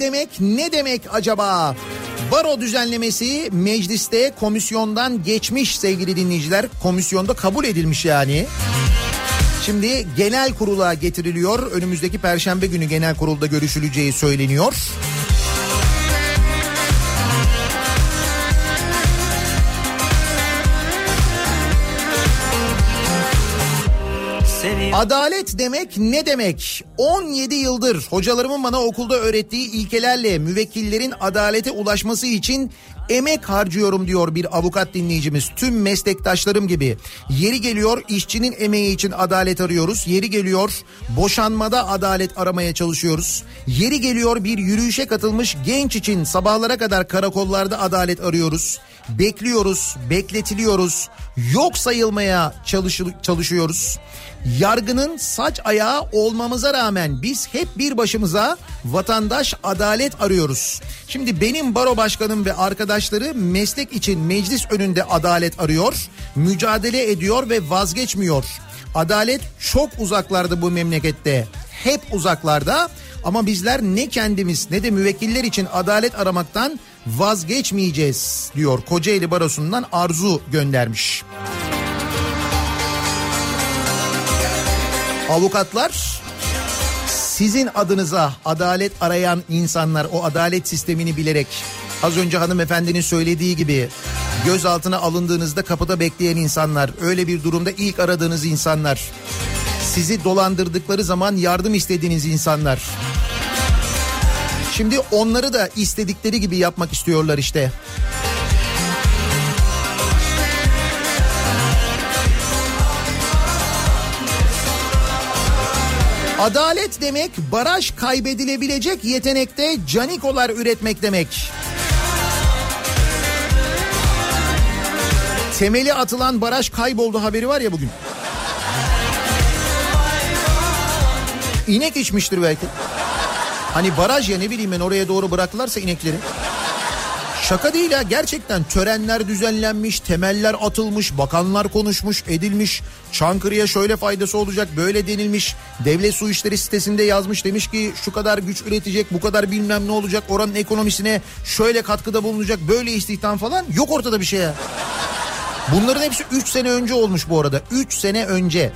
Demek ne demek acaba? Baro düzenlemesi mecliste komisyondan geçmiş sevgili dinleyiciler. Komisyonda kabul edilmiş yani. Şimdi genel kurula getiriliyor. Önümüzdeki perşembe günü genel kurulda görüşüleceği söyleniyor. Adalet demek ne demek? 17 yıldır hocalarımın bana okulda öğrettiği ilkelerle müvekkillerin adalete ulaşması için emek harcıyorum diyor bir avukat dinleyicimiz. Tüm meslektaşlarım gibi. Yeri geliyor işçinin emeği için adalet arıyoruz. Yeri geliyor boşanmada adalet aramaya çalışıyoruz. Yeri geliyor bir yürüyüşe katılmış genç için sabahlara kadar karakollarda adalet arıyoruz. Bekliyoruz, bekletiliyoruz. Yok sayılmaya çalışı- çalışıyoruz. Yargının saç ayağı olmamıza rağmen biz hep bir başımıza vatandaş adalet arıyoruz. Şimdi benim baro başkanım ve arkadaşları meslek için meclis önünde adalet arıyor, mücadele ediyor ve vazgeçmiyor. Adalet çok uzaklarda bu memlekette. Hep uzaklarda ama bizler ne kendimiz ne de müvekkiller için adalet aramaktan vazgeçmeyeceğiz diyor Kocaeli Barosu'ndan Arzu göndermiş. Avukatlar sizin adınıza adalet arayan insanlar o adalet sistemini bilerek az önce hanımefendinin söylediği gibi gözaltına alındığınızda kapıda bekleyen insanlar öyle bir durumda ilk aradığınız insanlar sizi dolandırdıkları zaman yardım istediğiniz insanlar şimdi onları da istedikleri gibi yapmak istiyorlar işte. Adalet demek baraj kaybedilebilecek yetenekte canikolar üretmek demek. Temeli atılan baraj kayboldu haberi var ya bugün. İnek içmiştir belki. Hani baraj ya ne bileyim ben oraya doğru bıraktılarsa inekleri. Şaka değil ha gerçekten törenler düzenlenmiş, temeller atılmış, bakanlar konuşmuş, edilmiş. Çankırı'ya şöyle faydası olacak, böyle denilmiş. Devlet Su İşleri sitesinde yazmış demiş ki şu kadar güç üretecek, bu kadar bilmem ne olacak, oranın ekonomisine şöyle katkıda bulunacak, böyle istihdam falan. Yok ortada bir şey. Bunların hepsi 3 sene önce olmuş bu arada. 3 sene önce.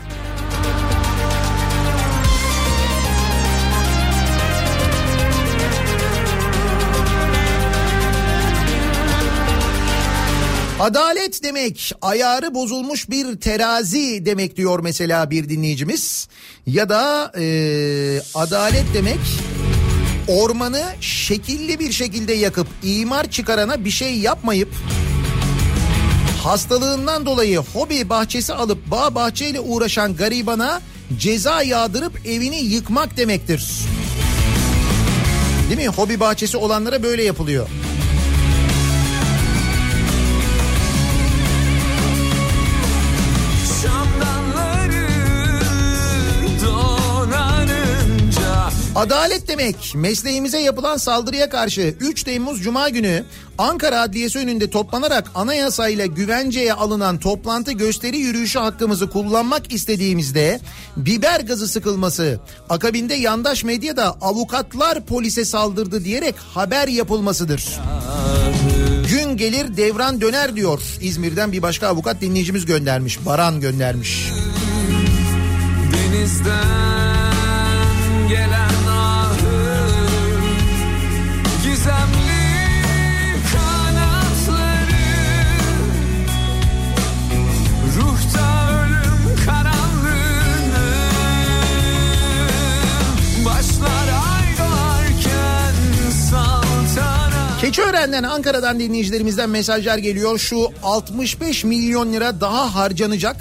Adalet demek ayarı bozulmuş bir terazi demek diyor mesela bir dinleyicimiz. Ya da e, adalet demek ormanı şekilli bir şekilde yakıp imar çıkarana bir şey yapmayıp hastalığından dolayı hobi bahçesi alıp bağ bahçeyle uğraşan garibana ceza yağdırıp evini yıkmak demektir. Değil mi? Hobi bahçesi olanlara böyle yapılıyor. Adalet demek mesleğimize yapılan saldırıya karşı 3 Temmuz Cuma günü Ankara Adliyesi önünde toplanarak anayasayla güvenceye alınan toplantı gösteri yürüyüşü hakkımızı kullanmak istediğimizde biber gazı sıkılması, akabinde yandaş medyada avukatlar polise saldırdı diyerek haber yapılmasıdır. Gün gelir devran döner diyor İzmir'den bir başka avukat dinleyicimiz göndermiş. Baran göndermiş. denizden Keçiören'den Ankara'dan dinleyicilerimizden mesajlar geliyor. Şu 65 milyon lira daha harcanacak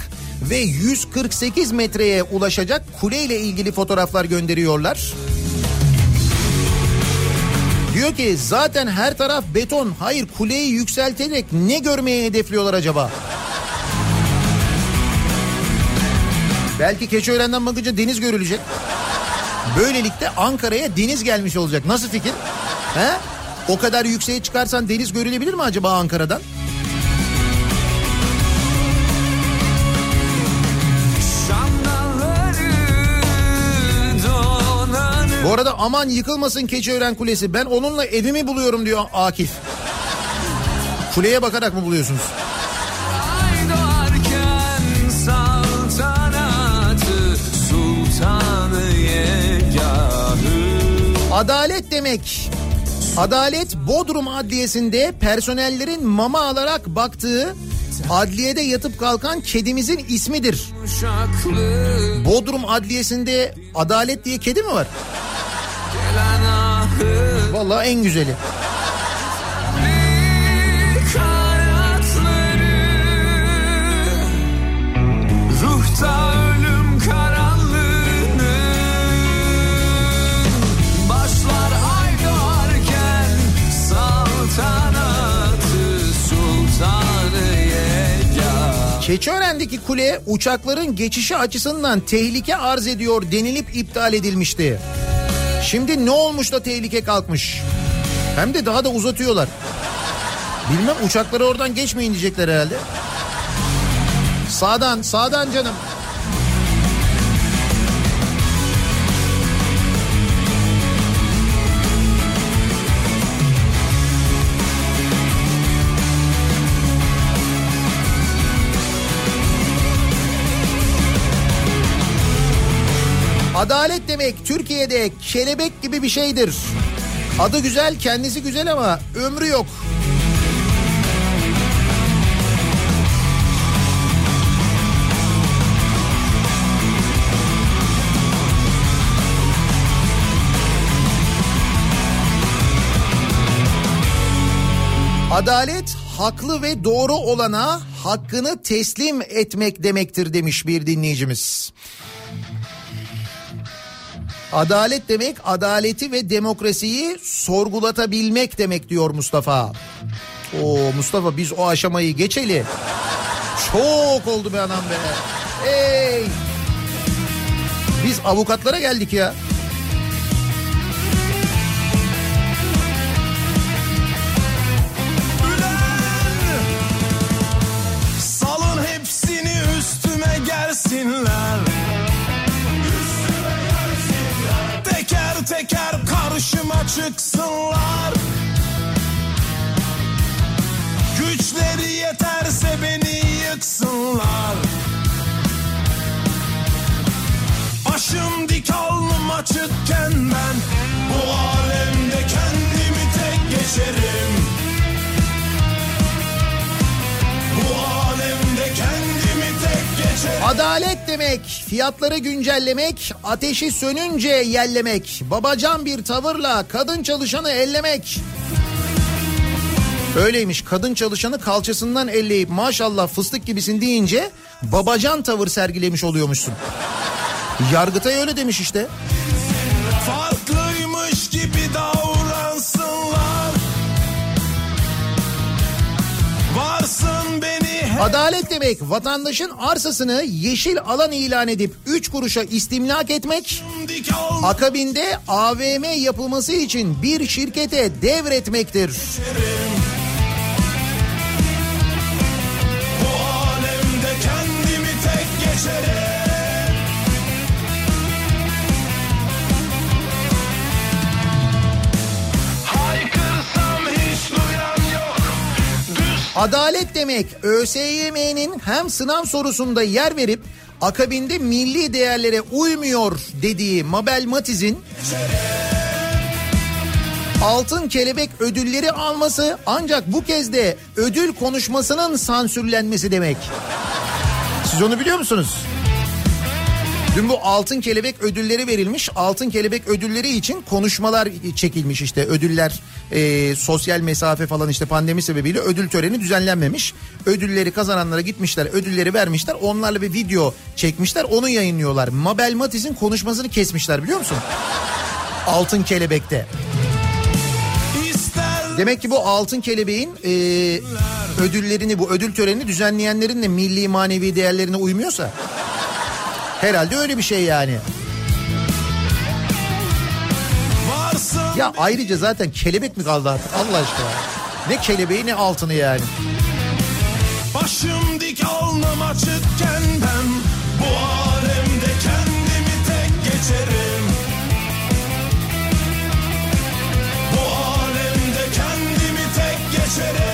ve 148 metreye ulaşacak kule ile ilgili fotoğraflar gönderiyorlar. Diyor ki zaten her taraf beton. Hayır kuleyi yükselterek ne görmeye hedefliyorlar acaba? Belki Keçiören'den bakınca deniz görülecek. Böylelikle Ankara'ya deniz gelmiş olacak. Nasıl fikir? He? O kadar yükseğe çıkarsan deniz görülebilir mi acaba Ankara'dan? Bu arada aman yıkılmasın Keçiören Kulesi. Ben onunla evimi buluyorum diyor Akif. Kuleye bakarak mı buluyorsunuz? Adalet demek. Adalet Bodrum Adliyesi'nde personellerin mama alarak baktığı adliyede yatıp kalkan kedimizin ismidir. Bodrum Adliyesi'nde adalet diye kedi mi var? Vallahi en güzeli. Keçiören'deki kule uçakların geçişi açısından tehlike arz ediyor denilip iptal edilmişti. Şimdi ne olmuş da tehlike kalkmış? Hem de daha da uzatıyorlar. Bilmem uçakları oradan geçmeyin diyecekler herhalde. Sağdan, sağdan canım. Adalet demek Türkiye'de kelebek gibi bir şeydir. Adı güzel, kendisi güzel ama ömrü yok. Adalet haklı ve doğru olana hakkını teslim etmek demektir demiş bir dinleyicimiz. Adalet demek adaleti ve demokrasiyi sorgulatabilmek demek diyor Mustafa. Oo Mustafa biz o aşamayı geçeli. Çok oldu be anam be. Hey. Biz avukatlara geldik ya. Salın hepsini üstüme gelsinler Teker karşıma çıksınlar. Güçleri yeterse beni yıksınlar. Başım dik alnım açıkken ben Bu alemde kendimi tek geçerim Adalet demek, fiyatları güncellemek, ateşi sönünce yellemek, babacan bir tavırla kadın çalışanı ellemek. Öyleymiş kadın çalışanı kalçasından elleyip maşallah fıstık gibisin deyince babacan tavır sergilemiş oluyormuşsun. Yargıtay öyle demiş işte. Adalet demek vatandaşın arsasını yeşil alan ilan edip 3 kuruşa istimlak etmek, akabinde AVM yapılması için bir şirkete devretmektir. Bu Adalet demek ÖSYM'nin hem sınav sorusunda yer verip akabinde milli değerlere uymuyor dediği Mabel Matiz'in altın kelebek ödülleri alması ancak bu kez de ödül konuşmasının sansürlenmesi demek. Siz onu biliyor musunuz? Dün bu altın kelebek ödülleri verilmiş. Altın kelebek ödülleri için konuşmalar çekilmiş işte ödüller e, sosyal mesafe falan işte pandemi sebebiyle ödül töreni düzenlenmemiş. Ödülleri kazananlara gitmişler ödülleri vermişler onlarla bir video çekmişler onu yayınlıyorlar. Mabel Matiz'in konuşmasını kesmişler biliyor musun? Altın kelebekte. Demek ki bu altın kelebeğin e, ödüllerini bu ödül törenini düzenleyenlerin de milli manevi değerlerine uymuyorsa herhalde öyle bir şey yani. Ya ayrıca zaten kelebek mi kaldı artık Allah aşkına? Ne kelebeği ne altını yani. Başım dik alnım açıkken ben Bu alemde kendimi tek geçerim Bu alemde kendimi tek geçerim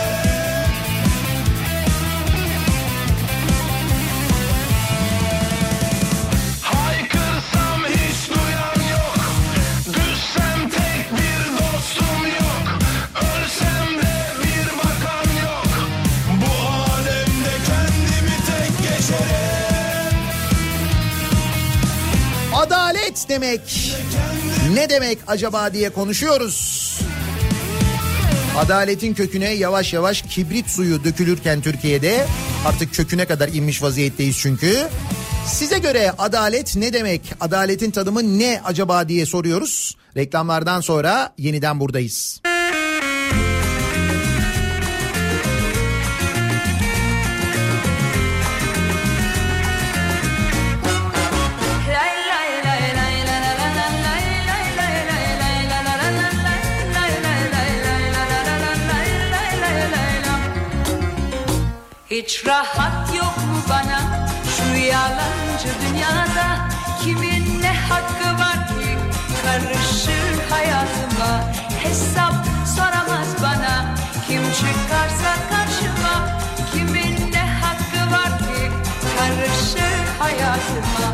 demek ne demek acaba diye konuşuyoruz. Adaletin köküne yavaş yavaş kibrit suyu dökülürken Türkiye'de artık köküne kadar inmiş vaziyetteyiz çünkü. Size göre adalet ne demek? Adaletin tanımı ne acaba diye soruyoruz. Reklamlardan sonra yeniden buradayız. Hiç rahat yok mu bana? Şu yalancı dünyada Kimin ne hakkı var ki? Karışır hayatıma Hesap soramaz bana. Kim çıkarsa karşıma Kimin ne hakkı var ki? Karışır hayatıma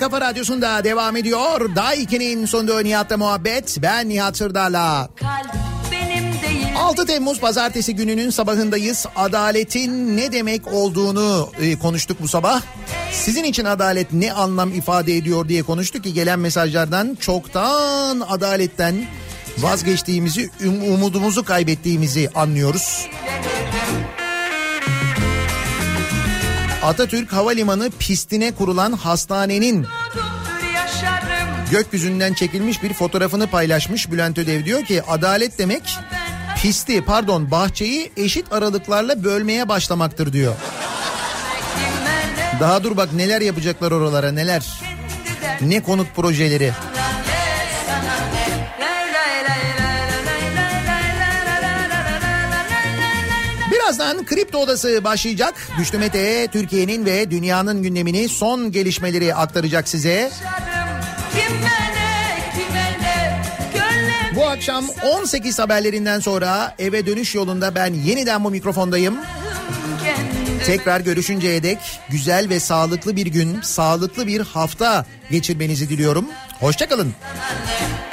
kafa radyosunda devam ediyor. Daiki'nin sonunda Nihat'la muhabbet. Ben Nihat Sırdar'la. Kalp benim değil 6 Temmuz pazartesi gününün sabahındayız. Adaletin ne demek olduğunu e, konuştuk bu sabah. Sizin için adalet ne anlam ifade ediyor diye konuştuk ki gelen mesajlardan çoktan adaletten vazgeçtiğimizi, um- umudumuzu kaybettiğimizi anlıyoruz. Atatürk Havalimanı pistine kurulan hastanenin gökyüzünden çekilmiş bir fotoğrafını paylaşmış Bülent Ödev diyor ki adalet demek pisti pardon bahçeyi eşit aralıklarla bölmeye başlamaktır diyor. Daha dur bak neler yapacaklar oralara neler. Ne konut projeleri. Birazdan Kripto Odası başlayacak. Güçlü Mete Türkiye'nin ve dünyanın gündemini son gelişmeleri aktaracak size. Bu akşam 18 haberlerinden sonra eve dönüş yolunda ben yeniden bu mikrofondayım. Tekrar görüşünceye dek güzel ve sağlıklı bir gün, sağlıklı bir hafta geçirmenizi diliyorum. Hoşçakalın. Kendine